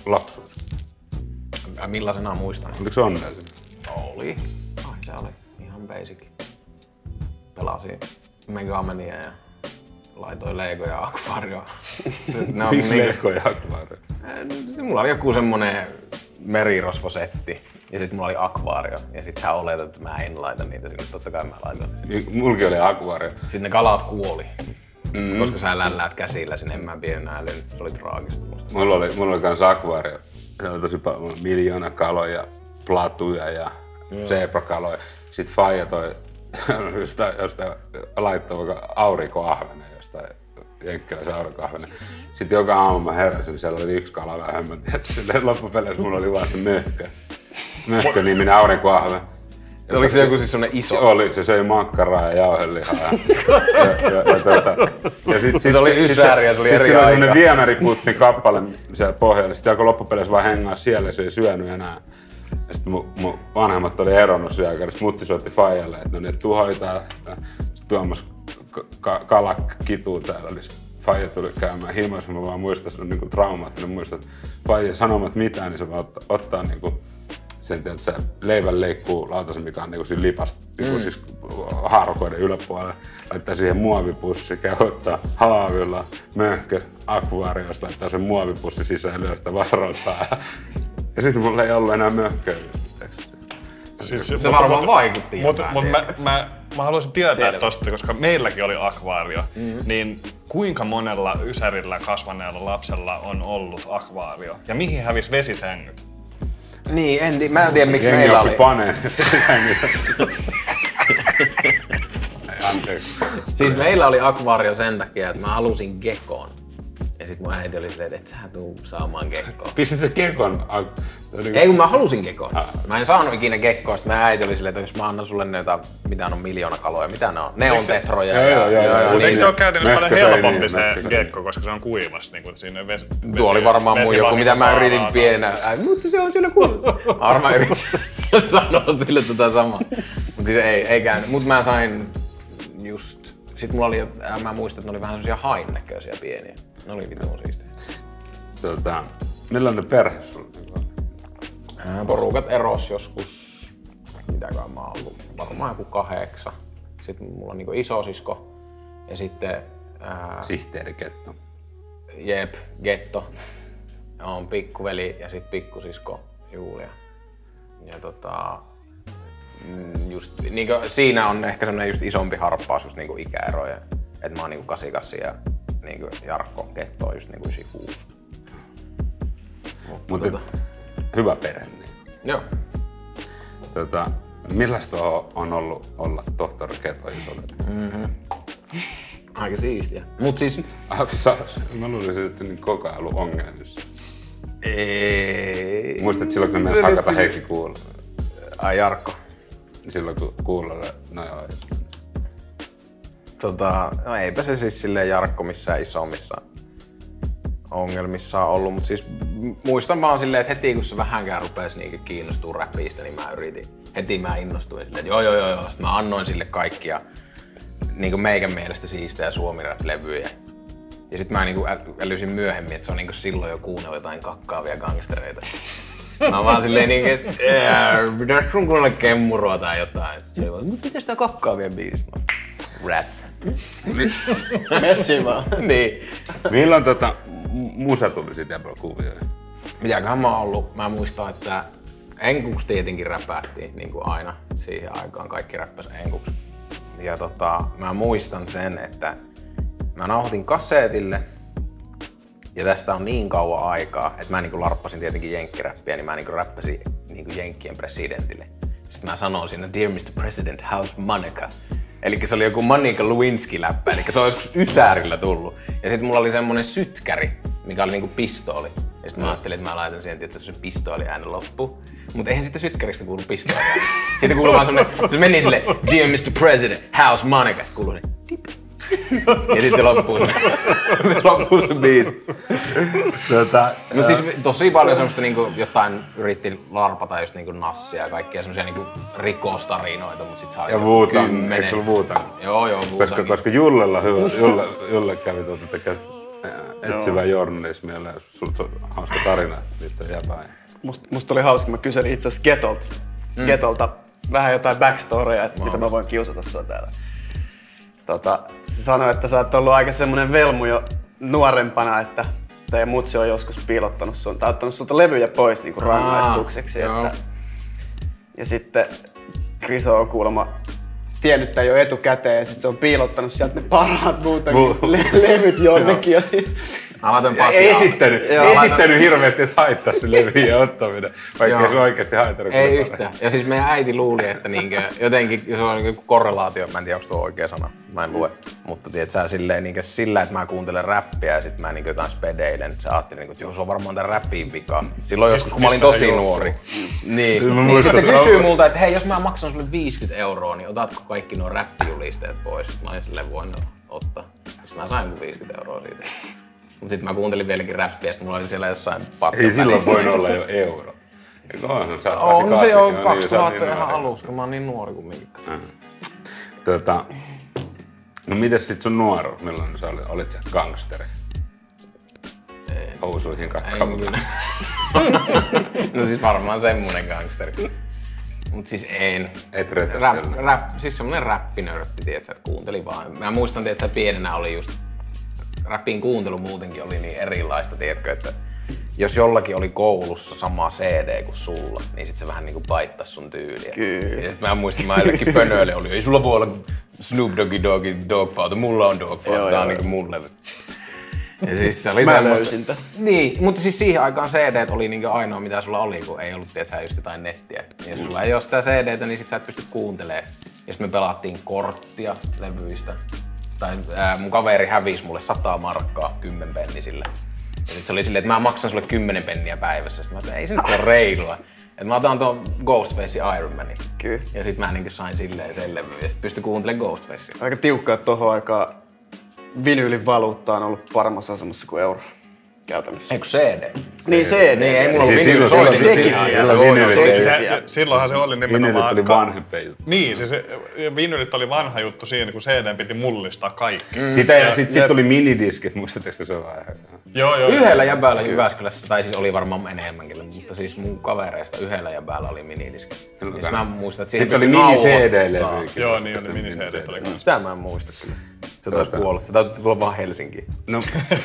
lapsuus? Millaisena muistan? Oliko se onnellinen? Oli. Ai se oli. Ihan basic. Pelasin Megamania ja laitoin Lego ja Aquario. Miksi niin- Lego ja Akvaari? Äh, Mulla oli joku semmonen merirosvosetti. Ja sitten mulla oli akvaario. Ja sit sä oletat, että mä en laita niitä sinne. Totta kai mä laitan. Mulki oli Akvaari. Sitten ne kalat kuoli. Mm. Koska sä lälläät käsillä sinne, en mä pienenä älynyt. Se oli traagista musta. Mulla oli, mulla oli kans akvaario. Se oli tosi paljon miljoona kaloja, platuja ja zebrakaloja. Sitten Faija toi jostain, jostain laittoi aurinkoahvenen jostain jenkkiläisen aurinkoahvenen. Sitten joka aamu mä heräsin, siellä oli yksi kala vähemmän. Silleen loppupeleissä mulla oli vaan se möhkö. Möhkö niminen aurinkoahven. Oliko se joku siis semmonen iso? Oli, se söi makkaraa ja jauhelihaa. Ja, ja, ja, ja, tota, ja sit, sit, oli sit, ysääri ja se oli sit eri oli aikaa. semmonen viemäriputti kappale siellä pohjalla. Sitten alkoi loppupeleissä vaan hengaa siellä ja se ei syönyt enää. Ja sitten mun, mun vanhemmat oli eronnut siihen aikaan, sitten mutti soitti Fajalle, että no niin, että tuu hoitaa. Sitten Tuomas ka- ka- kalak kituu täällä, niin Faija tuli käymään himassa, mä vaan muistan, se on niinku traumaattinen muistan, että Faija sanomat mitään, niin se vaan ottaa, ottaa niinku sen että se leivän leikkuu lautasen, mikä on niinku siinä lipasta, niinku siis haarukoiden yläpuolella, laittaa siihen muovipussi, käy ottaa haavilla, möhkö, akvaariosta, laittaa sen muovipussi sisään, lyö sitä päähän. Ja sitten mulla ei ollut enää möhköä. Siis, Se varmaan vaikutti Mutta mut mä, mä, mä haluaisin tietää Selvä. tosta, koska meilläkin oli akvaario, mm. niin kuinka monella ysärillä kasvaneella lapsella on ollut akvaario? Ja mihin hävisi vesisängyt? Niin, en, mä en tiedä miksi Jengi meillä oli. paneen. Anteeksi. Siis meillä oli akvaario sen takia, että mä halusin gekon. Ja sit mun äiti oli silleen, että et sä tuu saamaan gekkoa. Pistit se kekon. Ei kun mä halusin gekon. Ah. Mä en saanut ikinä gekkoa, sit mä äiti oli silleen, että jos mä annan sulle ne jotain, mitä on miljoona kaloja, mitä ne on? Ne on tetroja. Joo, joo, joo, joo. Mutta niin, eikö se niin. ole käytännössä paljon Möhkö söi helpompi niin, se gekko, koska se on kuivas, niin kuin siinä vesi, Tuo oli varmaan mun joku, mitä mä yritin pienenä. Mutta se on siellä kunnossa. Mä varmaan yritin sanoa sille tota samaa. Mutta siis ei, ei käynyt. Mut mä sain just... Sit mulla oli, ää, mä muistan, että ne oli vähän semmosia hain näköisiä pieniä. Ne oli vitun siistejä. Tota, millainen perhe sulla on? Ää, Porukat eros joskus, mitäkään mä oon ollut, varmaan joku kahdeksan. Sitten mulla on niinku isosisko ja sitten ää, Sihteeri Ketto. Jep, Getto. On pikkuveli ja sitten pikkusisko Julia. Ja tota, mm, just, niinku, siinä on ehkä semmoinen just isompi harppaus just niinku ikäeroja. Et mä oon niinku 88 ja niinku Jarkko Getto on just niinku 96. Mutta tota- hyvä perhe. Niin. Joo. Tota, millaista on, on ollut olla tohtori Keto isolle? Aika siistiä. Mut siis Ah, sä- Mä luulisin, että niin koko ajan ollut ongelmissa. Ei. Muistat silloin, kun me hakata Heikki kuulla. Ai Jarkko. Silloin kun kuulolle, no joo, Tota, no eipä se siis silleen Jarkko missään isommissa ongelmissa on ollut, mutta siis muistan vaan silleen, että heti kun se vähänkään rupesi niinku kiinnostua räpistä, niin mä yritin, heti mä innostuin silleen, että joo joo joo, joo. Mä annoin sille kaikkia niinku meikän mielestä siistejä suomi levyjä Ja sitten mä niinku äl- älysin myöhemmin, että se on niinku silloin jo kuunnellut jotain kakkaavia gangstereita. Mä vaan silleen niinku, että "Ää, pitäis sun kuunnella kemmurua tai jotain. Sitten vaan, mutta mitä sitä kakkaavia biisistä? Mä, Rats. Messi vaan. niin. Milloin tota, mu- musa tuli Diablo kuvioihin? Mitäköhän mä oon ollut? Mä muistan, että enkuksi tietenkin räpättiin, niin kuin aina siihen aikaan. Kaikki räppäs enkuksi. Ja tota, mä muistan sen, että mä nauhoitin kaseetille ja tästä on niin kauan aikaa, että mä niinku larppasin tietenkin jenkkiräppiä, niin mä niinku räppäsin niinku jenkkien presidentille. Sitten mä sanoin siinä, Dear Mr. President, how's Monica? Eli se oli joku Monica Lewinsky-läppä, eli se on joskus Ysäärillä tullut. Ja sitten mulla oli semmonen sytkäri, mikä oli niinku pistooli. Ja sitten mä ajattelin, että mä laitan siihen tietysti se pistooli äänen loppu. Mutta eihän sitten sytkäristä kuulu pistooli. Sitten kuuluu vaan semmonen, se meni sille, Dear Mr. President, how's Monica? Sitten kuuluu se, dip. Ja sitten se loppuu se, loppuu se biisi. Tota, Mutta siis tosi paljon semmoista niinku jotain yritti larpata just niinku nassia ja kaikkia semmoisia niinku rikostarinoita, mutta sit saa ja Wuutang, eikö sulla Wuutang? Joo, joo, Koska, Wuutangin. koska Jullella hyvä, Julle, Julle kävi tuota tekemään etsivää journalismia ja sulta on hauska tarina niistä jäbää. Musta, musta oli hauska, mä kyselin itse asiassa Getolta, mm. Getolta vähän jotain backstoryja, että mitä mä voin kiusata sua täällä. Tota, se sanoi, että sä oot ollut aika semmonen velmu jo nuorempana, että teidän mutsi on joskus piilottanut sun, tai ottanut sulta levyjä pois niin kuin rangaistukseksi. joo. Että, ja sitten Kriso on kuulemma tiennyt tämän jo etukäteen ja sitten se on piilottanut sieltä ne parhaat muuta Mu- le- levyt jonnekin. Mä laitoin Ja patjaa. esittänyt, Joo, esittänyt hirveästi, että haittaa se leviä ottaminen, vaikka Joo. se oikeasti haittanut. Ei yhtään. Ja siis meidän äiti luuli, että niinkö, jotenkin se on niinku korrelaatio, mä en tiedä onko tuo oikea sana, mä en lue. Mutta tiedät sä silleen niinkö sillä, että mä kuuntelen räppiä ja sit mä niinkö jotain spedeilen, että sä ajattelin, niinku, että joo, se on varmaan tän räppiin vika. Silloin joskus, kun mä olin tosi nuori. Niin. Niin muistan, sit se kysyy multa, että hei, jos mä maksan sulle 50 euroa, niin otatko kaikki nuo räppijulisteet pois? Mä olin silleen voin ottaa. Sitten mä sain 50 euroa siitä. Mut sit mä kuuntelin vieläkin räppiä, sit mulla oli siellä jossain patkan Ei silloin voinut olla jo euro. Eikö onhan sä On se jo 88, 2000 niin, ihan niin, alussa, kun mä oon niin nuori kuin Miikka. Tota, no mites sit sun nuoruus, milloin sä olit, olit sä gangsteri? Housuihin kyllä. no siis varmaan semmonen gangsteri. Mut siis en. Et Rap, rap, siis semmonen räppinörtti, tietsä, että kuuntelin vaan. Mä muistan, tietsä, pienenä oli just, räppin kuuntelu muutenkin oli niin erilaista, tiedätkö, että jos jollakin oli koulussa sama CD kuin sulla, niin sit se vähän niinku paittas sun tyyliä. Kyllä. Ja sit mä muistin, mä jollekin pönöille oli, ei sulla voi olla Snoop Doggy Doggy Dogfather, mulla on Joo, tää on niinku mun levy. Ja siis se oli Mä semmoista- löysin. Niin, mutta siis siihen aikaan CD oli niinku ainoa mitä sulla oli, kun ei ollut tiedätkö, just jotain nettiä. Ja jos sulla ei ole sitä CDtä, niin sit sä et pysty kuuntelemaan. Ja sitten me pelattiin korttia levyistä. Tai ää, mun kaveri hävisi mulle 100 markkaa 10 pennisillä. Ja sit se oli silleen, että mä maksan sulle 10 penniä päivässä. Sitten mä ajattelin, ei se nyt ole reilua. Et mä otan tuon Ghostface Iron Manin. Kyllä. Ja sit mä niinku sain silleen levy. Ja sit pystyi kuuntelemaan Ghostfacea. Aika tiukkaa, että tohon aikaan vinyylin valuutta on ollut paremmassa asemassa kuin euro käytännössä. Eikö CD? Niin CD. Niin, ei mulla Siis ollut vinyl, silloin- silloin- sekin. Ja vielä. silloinhan se oli nimenomaan... Vinylit oli vanhempia juttu. Niin, siis vinylit oli vanha juttu siinä, kun CD piti mullistaa kaikki. Mm. Sitä ja sit, sit tuli minidiskit, muistatteko se vai? Joo, joo. Yhdellä jäbällä Jyväskylässä, tai siis oli varmaan enemmänkin, mutta siis mun kavereista yhdellä jäbällä oli minidiski. Ja sit mä muistan, että siihen Sitten oli mini. CD-levy. Joo, niin oli mini CD oli kanssa. Sitä mä en muista kyllä. Se taisi kuolla. Se täytyy tulla vaan Helsinkiin. No,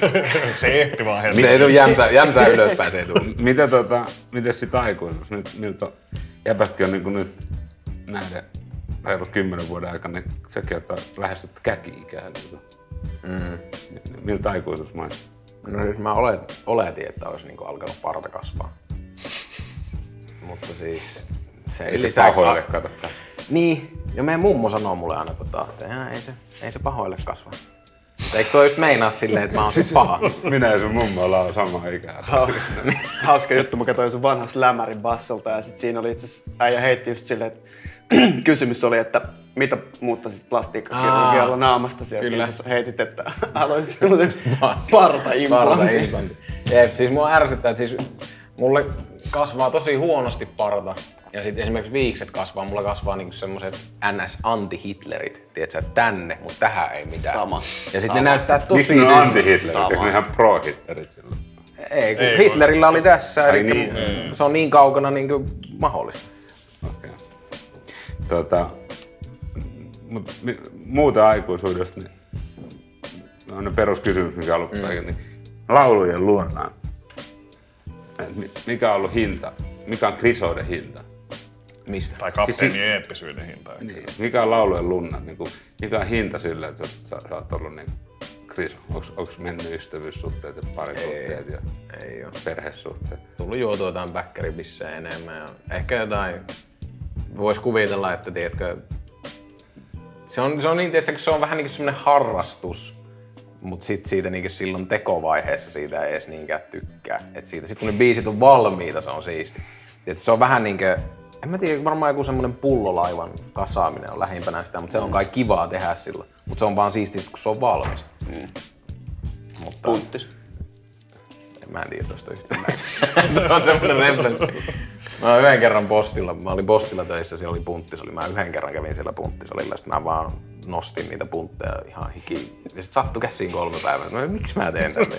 Se ehti vaan Se helposti. ei tullut jämsää, jämsää ylöspäin, se ei tullut. mitä tota, miten sit aikuisuus? Nyt, jäpästäkin on niinku nyt näiden reilut kymmenen vuoden aikana, niin sekin ottaa lähestyt käki-ikää. Niinku. Mm. Miltä aikuisuus maistuu? No siis mä olet, oletin, että olisi niinku alkanut parta kasvaa. Mutta siis se Ei se lisäksi- pahoille kato. Niin, ja meidän mummo sanoo mulle aina, tota, että "Jaa, ei se, ei se pahoille kasva. Eikö toi just meinaa silleen, että mä oon siis paha? Minä ja sun mummo ollaan samaa ikää. Hauska juttu, mä katsoin sun vanhan Slammerin bassolta ja sit siinä oli itse asiassa äijä heitti just silleen, että kysymys oli, että mitä muuttaisit plastiikkakirurgialla Aa, naamasta siellä. kyllä. Siis heitit, että haluaisit semmoisen partaimplantin. Parta-implantti. Jep, siis mua ärsyttää, että siis mulle kasvaa tosi huonosti parta. Ja sitten esimerkiksi viikset kasvaa, mulla kasvaa niinku semmoset NS-anti-Hitlerit, tiedätkö, tänne, mutta tähän ei mitään. Sama. Ja sitten ne näyttää tosi... Miksi ne on anti-Hitlerit? Eikö ne ihan pro-Hitlerit silloin? Ei, kun Ei, Hitlerillä oli tässä, eli niin. se on niin kaukana niin kuin mahdollista. Okei. Tota, mut mi- muuta aikuisuudesta, niin on ne peruskysymys, mikä on ollut mm. niin laulujen. Et mi- Mikä on ollut hinta? Mikä on krisoiden hinta? Mistä? Tai kapteenin Siis- eeppisyyden hinta. ehkä. Niin. Mikä on laulujen lunna? Niin kuin, mikä on hinta sille, että sä, sä, sä oot ollut niin kriso? Onko mennyt ystävyyssuhteet ja parisuhteet ja Ei oo. perhesuhteet? Tullut juotua jotain bäkkäribissejä enemmän. Ja ehkä jotain, vois kuvitella, että tiedätkö, se on, se on niin, tiedätkö, se on vähän niin kuin semmoinen harrastus, mutta sit siitä niin silloin tekovaiheessa siitä ei edes niinkään tykkää. Et siitä, sit kun ne biisit on valmiita, se on siisti. Tiedätkö, se on vähän niin kuin, en mä tiedä, varmaan joku semmoinen pullolaivan kasaaminen on lähimpänä sitä, mutta se on kai kivaa tehdä silloin. Mutta se on vaan siistiä, sit, kun se on valmis. Mutta Punttis. Mä en tiedä tosta yhtään. Tämä on semmonen referenssi. Mä yhden kerran postilla, mä olin postilla töissä, siellä oli punttisali. Mä yhden kerran kävin siellä punttisalilla, sitten mä vaan nostin niitä puntteja ihan hiki. Ja sit sattu käsiin kolme päivää. Mä, miksi mä teen tätä?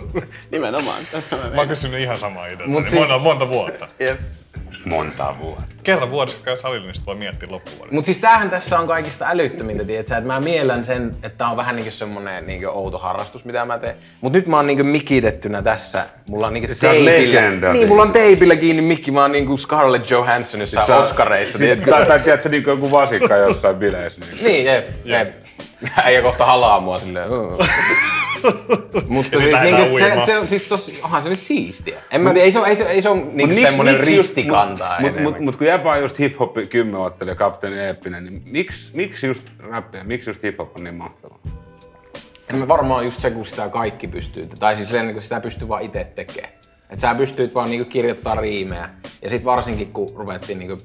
Nimenomaan. Mä oon kysynyt ihan samaa itse. Mut Siis... siis- Monta, monta vuotta. Jep. Monta vuotta. Kerran vuodessa käy salilla, niin voi miettiä loppuvuoden. Mut siis tämähän tässä on kaikista älyttömintä, tietsä, että mä miellän sen, että tää on vähän niinku semmonen niinku outo harrastus, mitä mä teen. Mut nyt mä oon niinku mikitettynä tässä. Mulla on niinku teipillä. legenda. Niin, mulla on teipillä kiinni mikki, mä oon niinku Scarlett Johansson jossain Sä- Oscareissa. Siis, tiedätkö? tai, tai tiedätkö, niin kuin joku vasikka jossain bileissä. Niin. Niin, jep, jep. Äijä kohta halaa mua silleen. Mutta siis, niinku, se, se, on- siis tossa, onhan se nyt siistiä. En mä tiedä, ei se, ei se, ei se ole niinku semmonen ristikanta Mutta mut, enemmän. mut, kun jäpä on just hip-hop kymmenottelija, kapteeni Eeppinen, niin miksi, miksi just räppiä, miksi just hip-hop on niin mahtavaa? En mä varmaan just se, kun sitä kaikki pystyy, tai siis sen, kun sitä pystyy vaan itse tekemään. Että sä pystyt vaan niinku kirjoittaa riimejä. Ja sit varsinkin, kun ruvettiin niinku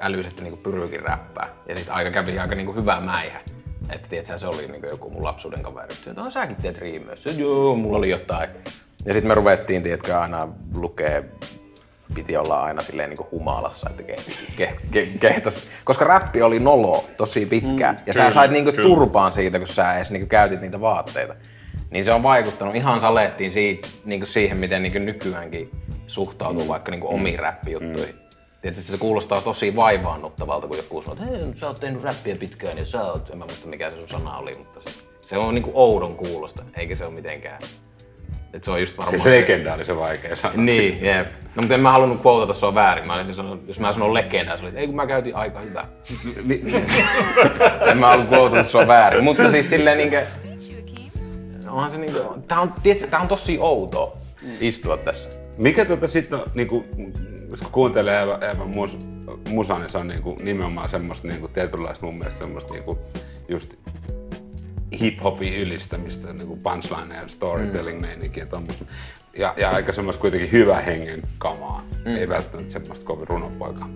älys, että niinku pyrykin räppää. Ja sit aika kävi aika niinku hyvä mäihä. Että tiedätkö, se oli niinku joku mun lapsuuden kaveri. Se, että "Oh, säkin teet riimejä. Se, joo, mulla oli jotain. Ja sitten me ruvettiin, tiedätkö, aina lukee piti olla aina silleen niin humalassa, että ke, ke, ke, kehtas. Koska räppi oli nolo tosi pitkään. Mm, ja sä kyllä, sait niinku kyllä. turpaan siitä, kun sä edes niinku käytit niitä vaatteita. Niin se on vaikuttanut ihan salettiin siitä, niinku siihen, miten niinku nykyäänkin suhtautuu vaikka niinku omiin räppijuttuihin. Tiedätkö, se kuulostaa tosi vaivaannuttavalta, kun joku sanoo, että hei, sä oot tehnyt räppiä pitkään ja sä oot, en mä muista mikä se sun sana oli, mutta se, se on niinku oudon kuulosta, eikä se ole mitenkään. Et se on just varmaan Se legendaarisen vaikea sanoa. niin, jep. No, mutta en mä halunnut quotata sua väärin. Mä olisin sanonut, jos mä sanon legenda, sä olit, ei kun mä käytin aika hyvä. en mä halunnut quotata sua väärin. Mutta siis silleen niinkö... Onhan se niinkö... Tää on, tiedätkö, tää on tosi outoa istua tässä. Mikä tota sitten on, niinku, jos kun kuuntelee Eeva, Eeva mus, musa, niin se on niinku, nimenomaan semmoista niinku, tietynlaista mun mielestä semmoista niinku, just hip-hopin ylistämistä, niinku punchline ja storytelling mm. meininkiä tommoista. Ja, ja aika semmoista kuitenkin hyvä hengen kamaa. Mm. Ei välttämättä semmoista kovin runopoika.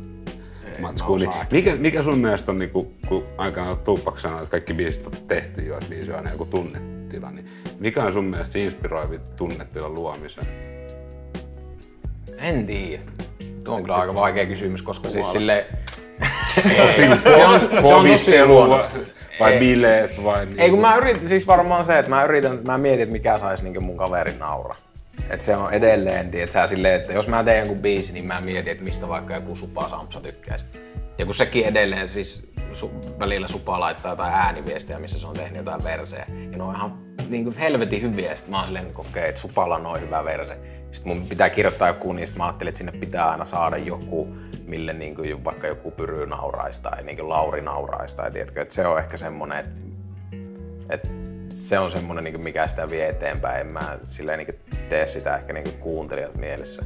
Matskua. Niin, mikä, mikä sun mielestä on, niinku, kun aikanaan Tupac sanoi, että kaikki biisit on tehty jo, että biisi on aina joku tunnetila, niin mikä on sun mielestä inspiroivi tunnetilan luomiseen? En tiedä. Tuo on kyllä aika vaikea kysymys, koska siis silleen... se on, se on tosi huono. vai- Ei. bileet vai niinku- Ei kun mä yritin, siis varmaan se, että mä yritän, mä mietin, että mikä saisi niinku mun kaverin naura. Et se on edelleen, tiedät sä, silleen, että jos mä teen jonkun biisin, niin mä mietin, että mistä vaikka joku Supa Sampsa tykkäisi. Ja kun sekin edelleen siis su, välillä Supa laittaa jotain ääniviestejä, missä se on tehnyt jotain versejä. Ja ne on ihan niin kuin helvetin hyviä. Sitten mä oon silleen, että okei, että Supalla on noin hyvä verse. Sitten mun pitää kirjoittaa joku, niin sit mä ajattelin, että sinne pitää aina saada joku, mille niin kuin vaikka joku Pyry nauraisi tai niin kuin Lauri nauraisi. Tai tiedätkö, että se on ehkä semmonen, että et se on semmoinen, niin mikä sitä vie eteenpäin. En mä silleen niin tee sitä ehkä niin kuuntelijat mielessä.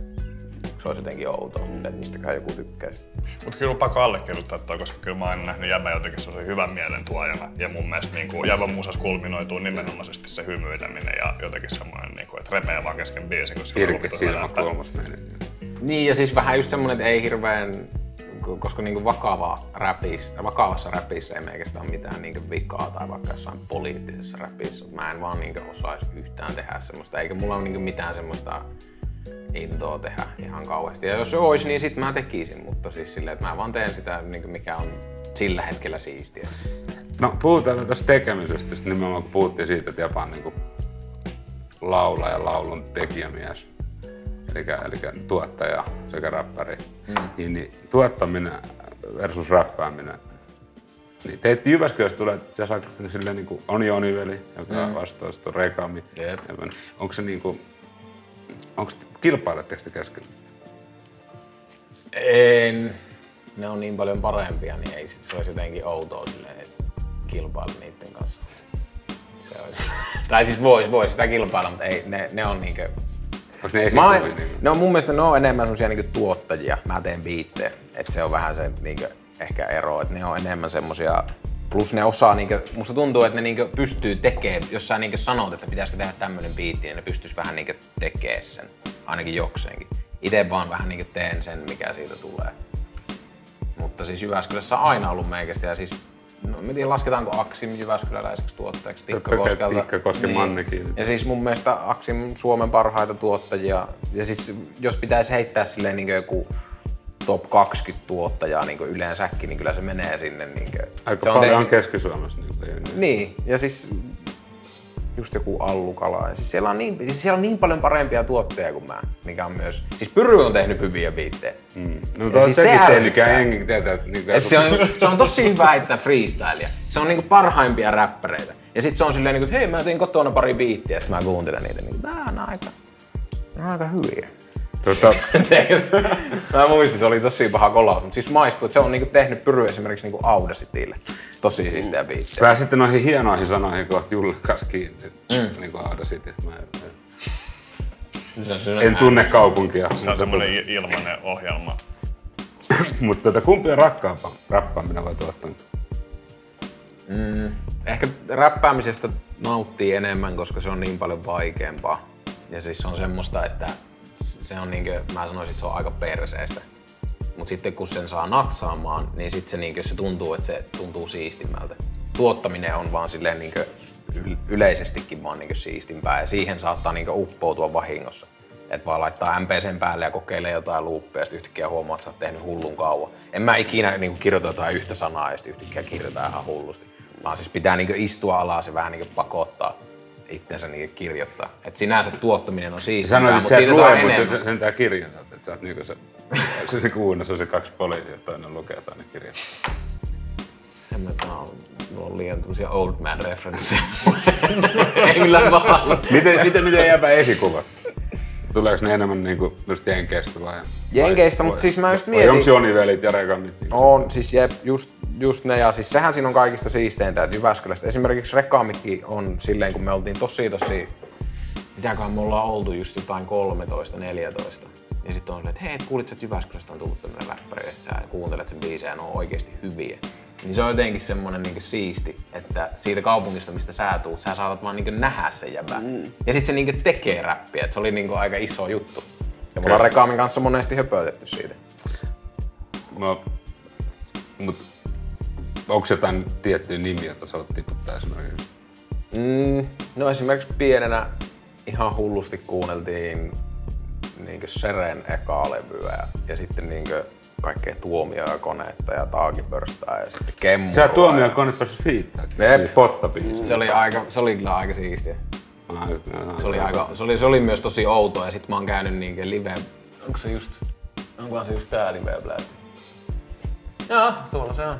Se olisi jotenkin outoa, että mistäkään joku tykkäisi. Mutta kyllä pakko allekirjoittaa toi, koska kyllä mä oon aina nähnyt Jäbä jotenkin sellaisen hyvän mielen tuojana. Ja mun mielestä niin kuin, Jäbän musas kulminoituu nimenomaisesti se hymyileminen ja jotenkin semmoinen, niin kuin, että repeää vaan kesken biisin, kun sillä on Irke vittu silmä hyvä näyttää. kolmas meininki. Niin ja siis vähän just semmonen, että ei hirveän, koska niinku vakava räpis, vakavassa räpissä ei meikästä ole mitään niinku vikaa tai vaikka jossain poliittisessa räpissä. Mä en vaan niinku osaisi yhtään tehdä semmoista, eikä mulla ole niinku mitään semmoista intoa tehdä ihan kauheasti. Ja jos se olisi, niin sit mä tekisin, mutta siis silleen, että mä vaan teen sitä, niinku mikä on sillä hetkellä siistiä. No puhutaan tästä tekemisestä, sitten nimenomaan kun puhuttiin siitä, että Japa on niin laulaja ja laulun tekijämies. Eli, eli tuottaja sekä räppäri. Mm. Niin, niin, tuottaminen versus räppääminen. Niin teet Jyväskylästä tulee, sä saat silleen niin kuin on Joniveli, joka mm. vastaa sitten Rekami. Jep. Onko se niin kuin, onko kilpailetteko te kesken? En. Ne on niin paljon parempia, niin ei sit se olisi jotenkin outoa silleen, että kilpailla niiden kanssa. Se olisi. tai siis vois, vois sitä kilpailla, mutta ei, ne, ne on niinkö... Onko ne Mä? Niin, ne on mun mielestä ne on enemmän semmosia niinku tuottajia. Mä teen biittejä. Et se on vähän se niinkö ehkä ero, että ne on enemmän semmosia Plus ne osaa, niinkö, musta tuntuu, että ne niinkö pystyy tekemään, jos sä niinkö sanot, että pitäisikö tehdä tämmönen biitti, niin ne pystyis vähän niinkö tekee sen, ainakin jokseenkin. Itse vaan vähän niinkö teen sen, mikä siitä tulee. Mutta siis Jyväskylässä on aina ollut meikästä ja siis No, en tiedä, lasketaanko Aksim Jyväskyläläiseksi tuottajaksi Tikkakoskelta. Tikkakosken Mannekin. Ja siis mun mielestä Aksim Suomen parhaita tuottajia. Ja siis jos pitäisi heittää silleen niin joku top 20 tuottajaa niin yleensäkin, niin kyllä se menee sinne. Niin kuin, Aika se paljon on tehnyt- Keski-Suomessa. Niin, niin. Niin, ja siis just joku Allukala. Ja siis siellä, on niin, siis siellä on niin paljon parempia tuottajia kuin mä, mikä on myös... Siis Pyry on tehnyt hyviä biittejä. Mm. No, Ja siis se ärsyttää. jengi tietää, että niin Et se, on, se on tosi hyvä heittää freestylia. Se on niinku parhaimpia räppäreitä. Ja sit se on silleen, niinku, että hei mä tein kotona pari biittiä, sit mä kuuntelen niitä. Niin, tää on aika, on aika hyviä. Tota, se, mä muistin, se oli tosi paha kolaus, mutta siis maistuu, että se on niinku tehnyt pyry esimerkiksi niinku Audacitille. Tosi siistejä biittejä. pääsitte noihin hienoihin sanoihin kohta Julle kanssa kiinni. Mm. Niin kuin Audacity. Mä en, en tunne kaupunkia. Se on semmoinen i- ilmainen ohjelma. Mutta tota, kumpi on rakkaampaa? Rappaaminen vai tuottaminen? Ehkä räppäämisestä nauttii enemmän, koska se on niin paljon vaikeampaa. Ja siis se on semmoista, että se on niinkö, mä sanoisin, että se on aika perseestä. Mutta sitten kun sen saa natsaamaan, niin sitten se, niinkö, se tuntuu, että se tuntuu siistimmältä. Tuottaminen on vaan silleen niinkö yl- yleisestikin vaan niinkö siistimpää ja siihen saattaa niinkö uppoutua vahingossa. Että vaan laittaa MPCn päälle ja kokeilee jotain luuppia ja sitten yhtäkkiä huomaa, että sä oot tehnyt hullun kauan. En mä ikinä niinku kirjoita jotain yhtä sanaa ja sitten yhtäkkiä kirjoita ihan hullusti. Vaan siis pitää niinku istua alas ja vähän niinku pakottaa itsensä niinku kirjoittaa. Et sinänsä tuottaminen on siistimpää, Sanoit, mutta siitä saa lue, mutta enemmän. sä sentään kirjoitat. Että sä oot niinku se, se, se kuunnassa on se kaksi poliisia, toinen lukee, toinen kirjoittaa. En mä tää on, mulla on liian tämmösiä old man referensseja. Ei millään vaan. Miten, miten, miten jääpä esikuvat? Tuleeko ne enemmän niinku just Jenkeistä vai? Jenkeistä, vai- mutta siis mä just vai mietin- Onko Joni-velit ja Rekanit? Niin On, siis jep, just, just ne, ja siis sehän siinä on kaikista siisteintä, että Jyväskylästä. Esimerkiksi Rekaamikki on silleen, kun me oltiin tosi tosi, Mitäköhän me ollaan oltu just jotain 13, 14. Ja sitten on silleen, että hei, kuulit, sä, että Jyväskylästä on tullut tämmönen räppäri, ja sä kuuntelet sen biisejä ja ne on oikeasti hyviä. Niin se on jotenkin semmonen niinku siisti, että siitä kaupungista, mistä sä tuut, sä saatat vaan niinku nähdä sen jäbän. Mm. Ja sit se niinku tekee räppiä, että se oli niinku aika iso juttu. ja me ollaan Rekaamin kanssa monesti höpötetty siitä. No, mut onko jotain tiettyjä nimiä, joita sä oot tiputtaa esimerkiksi? Mm, no esimerkiksi pienenä ihan hullusti kuunneltiin niinkö Seren ekaa levyä ja, ja sitten niinkö kaikkea tuomioja ja taakipörstää ja sitten kemmua. Sä tuomioon kone päässyt fiittaa. Jep. Pottabiisi. Se oli, aika, se oli kyllä aika siistiä. Ah, Se oli, aika, se oli, se oli myös tosi outoa ja sit mä oon käynyt niinkö live... Onko se just... Onkohan se just tää live blast? Joo, tuolla se on.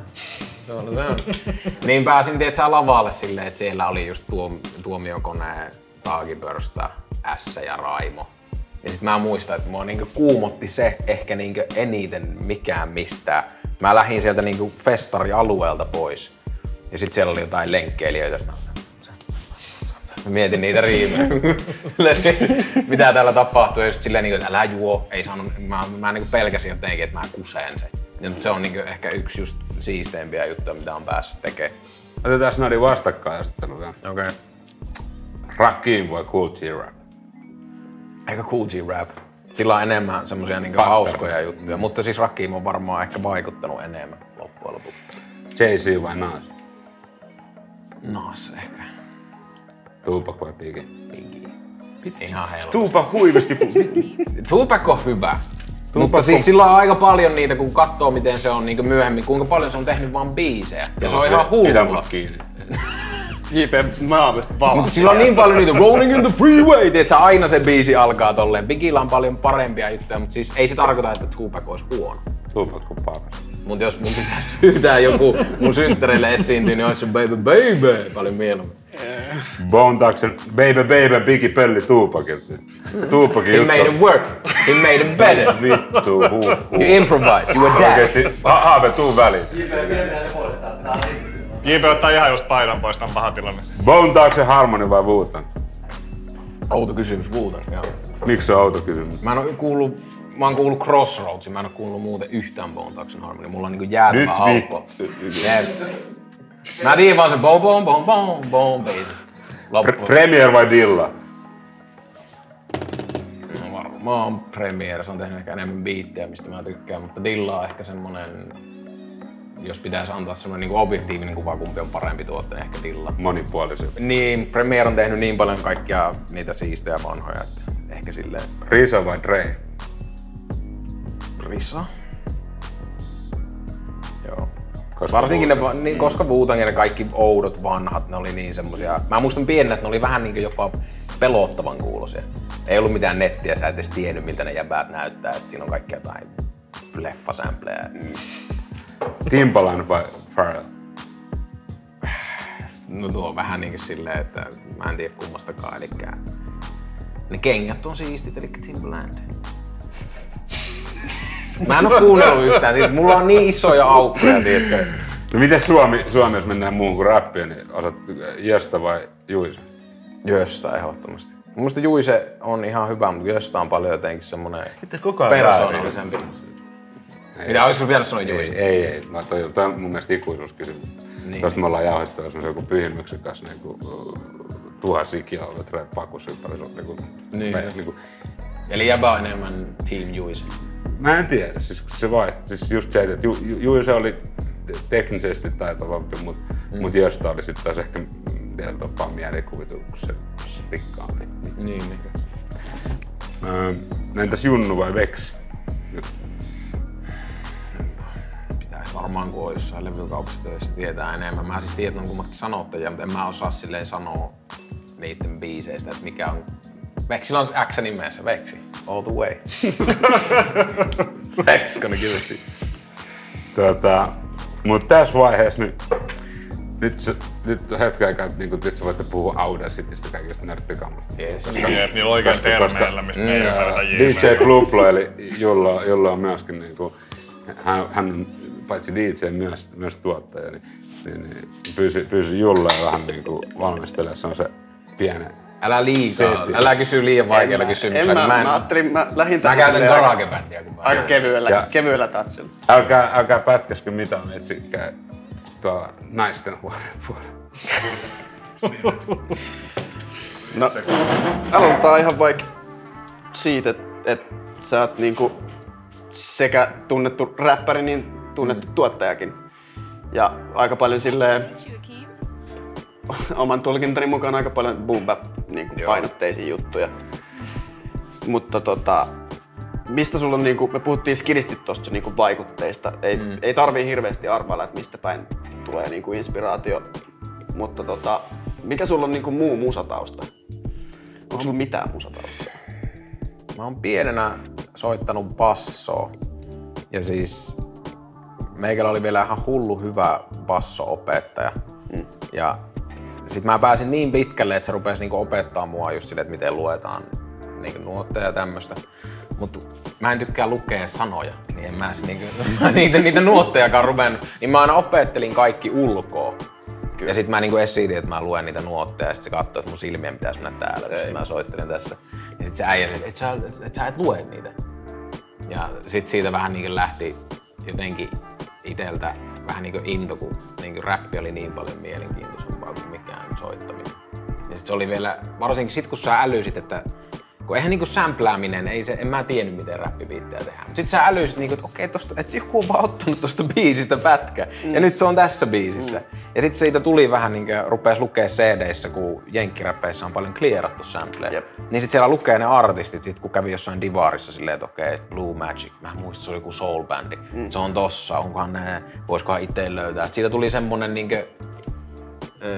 Tuolla se on. niin pääsin tietsä lavalle silleen, että siellä oli just tuom, tuomiokone, taakipörstä, S ja Raimo. Ja sit mä muistan, että mua niinku kuumotti se ehkä niinku eniten mikään mistään. Mä lähdin sieltä niinku festarialueelta pois. Ja sit siellä oli jotain lenkkeilijöitä. Mä, Mä mietin niitä riimejä. Mitä täällä tapahtuu. Ja sit silleen, niinku, että älä juo. Ei saanut, mä, mä niinku pelkäsin jotenkin, että mä kuseen sen. Ja se on niinku ehkä yksi just siisteimpiä juttuja, mitä on päässyt tekemään. Otetaan noiden vastakkainasettelu vielä. Okei. Okay. Rakim vai Cool G-Rap? Eikä Cool G-Rap. Sillä on enemmän semmosia niinku hauskoja juttuja, mutta siis Rakim on varmaan ehkä vaikuttanut enemmän loppujen lopuksi. Jay-Z vai Nas? Nas ehkä. Tupac vai Biggie? Biggie. Ihan helppo. Tupac huivisti. Tupac on hyvä. Mutta siis sillä on aika paljon niitä, kun katsoo miten se on niin myöhemmin, kuinka paljon se on tehnyt vaan biisejä. Ja se on ihan Pidä hullua. mut kiinni. JP, mä oon valmis. Mutta sillä on niin paljon niitä Rolling in the Freeway, että aina se biisi alkaa tolleen. Bigillä on paljon parempia juttuja, mutta siis ei se tarkoita, että Tupac olisi huono. Tupac on paras. Mutta jos mun pitäisi pyytää joku mun synttäreille esiintyä, niin olisi se Baby Baby paljon mieluummin. Bone Thugs Baby Baby Biggie Pölli. Tupacin He juttu. made it work. He made it better. Vittu, huh, huh. You improvise, you adapt. Oikeesti, haave, tuu väliin. JP ottaa ihan just paidan pois, tää on paha tilanne. Bone ja Harmony vai Wu-Tang? Outo kysymys, Wuutan. Joo. Miksi se on outo kysymys? Mä en oo kuullut, mä oon kuullut Crossroadsin, mä en oo kuullut muuten yhtään Bone Harmony. Mulla on niinku jäätävä Nyt aukko. Mä tiedän vaan se bom bom bom bom bom. Pre- Premier vai Dilla? No varmaan Premiere, se on tehnyt ehkä enemmän biittejä, mistä mä tykkään, mutta Dilla on ehkä semmonen, jos pitäisi antaa semmonen niinku objektiivinen kuva, kumpi on parempi tuote, ehkä Dilla. Monipuolisia. Niin, Premiere on tehnyt niin paljon kaikkia niitä siistejä vanhoja, että ehkä silleen Risa vai Dre? Risa. Joo. Koska Varsinkin ne, niin, koska Wu-Tangin ne kaikki oudot vanhat, ne oli niin semmosia... Mä muistan pienenä, että ne oli vähän niinku jopa pelottavan kuulosia. Ei ollut mitään nettiä, sä et edes tiennyt miltä ne jäbät näyttää, ja siinä on kaikki jotain leffasämplejä. Timbaland vai Pharrell? No tuo on vähän niinkin silleen, että mä en tiedä kummastakaan, eli ne kengät on siistit, eli Timbaland. Mä en oo kuunnellut yhtään siitä. Mulla on niin isoja aukkoja, tiedätkö? No miten Suomi, Suomi, jos mennään muuhun kuin rappiin, niin osat Jöstä vai Juisa? Jöstä ehdottomasti. Mun mielestä Juise on ihan hyvä, mutta Jöstä on paljon jotenkin semmonen Mitä koko ajan persoonallisempi. Mitä olisiko vielä sanoa Ei, Juise? ei, ei. No, toi, toi on mun mielestä ikuisuuskysymys. Niin. Jos me ollaan jauhettu, jos on joku pyhimyksen kanssa niin kuin, tuhat ikiä ollut reppaa kuin ympäri sun. Niin kuin, Niin. me, niin kuin, Eli jäbä on enemmän Team Juise. Mä en tiedä, siis kun se vai, siis just se, että Ju, Ju, Juise oli te- teknisesti taitavampi, mutta mm. mut Jöstä oli sitten taas ehkä vielä tapaa mielikuvitus, kun se, rikkaampi. Niin, niin. Öö, entäs Junnu vai Veksi? Nyt. Varmaan kun on jossain levykaupassa töissä tietää enemmän. Mä siis tiedän, että kummatkin sanottajia, mutta en mä osaa silleen sanoa niiden biiseistä, että mikä on... Veksillä on X nimessä, Veksi. All the way. Give it to you. Tota, mutta tässä vaiheessa nyt, nyt, nyt hetken aikaa niin kun tietysti voitte puhua Audacitystä kaikista nörttikammasta. Yes. Jep, niillä oikein Koska- termeillä, koska- mistä me ei ymmärretä DJ. Klublo, eli Julla, Julla on myöskin, niin kuin, hän, hän paitsi DJ myös, myös tuottaja, niin, niin, niin pyysi, pyysi Julla vähän niin kuin valmistelemaan se on se pienen Älä liikaa, Setti. älä kysy liian vaikeilla En mä- kysymyksillä. En mä, Mä, en, mä, ajattelin, mä lähdin mä käytän silleen aika- kevyellä, Ja- kevyellä touchilla. Älkää, älkää pätkäskö mitään, etsikää tuolla naisten huoneen puolella. No, aloitetaan ihan vaikka siitä, että et sä oot niinku sekä tunnettu räppäri, niin tunnettu tuottajakin. Ja aika paljon silleen, oman tulkintani mukaan aika paljon boom bap niinku painotteisia juttuja. Mutta tota, mistä sulla on, niinku, me puhuttiin skidisti tuosta niinku vaikutteista. Ei, mm. ei tarvii hirveästi arvailla, että mistä päin tulee niinku inspiraatio. Mutta tota, mikä sulla on niinku muu musatausta? Onko sulla mitään musatausta? Mä oon pienenä soittanut bassoa. Ja siis meikällä oli vielä ihan hullu hyvä basso-opettaja. Mm. Ja sit mä pääsin niin pitkälle, että se rupesi niinku opettaa mua just sille, että miten luetaan niinku nuotteja ja tämmöstä. Mutta mä en tykkää lukea sanoja, niin en mä niinku, niitä, niitä nuottejakaan ruvennut. Niin mä aina opettelin kaikki ulkoa. Ja sit mä niinku esitin, että mä luen niitä nuotteja ja sit se katsoi, että mun silmien pitäisi mennä täällä. Se Sit ei. mä soittelin tässä. Ja sit se äijä että et sä, et, et sä et lue niitä. Ja sit siitä vähän niinku lähti jotenkin iteltä vähän niinku into, kun niinku räppi oli niin paljon mielenkiintoisempaa kuin mikään soittaminen. Ja sit se oli vielä, varsinkin sit kun sä älysit, että kun eihän niinku sämplääminen, ei se, en mä tiennyt miten räppibiittejä tehdään. Mut sit sä älysit niinku, että okei, tosta, että joku on vaan ottanut tosta biisistä pätkä. Mm. Ja nyt se on tässä biisissä. Mm. Ja sit siitä tuli vähän niinku, rupes lukea CD-ssä, kun jenkkiräppeissä on paljon clearattu sampleja. Jep. Niin sit siellä lukee ne artistit, sit kun kävi jossain divarissa silleen, että okei, Blue Magic, mä en muista, se oli joku soul-bändi. Mm. Se on tossa, onkohan ne, voisikohan itse löytää. Et siitä tuli semmonen niinkö, ö,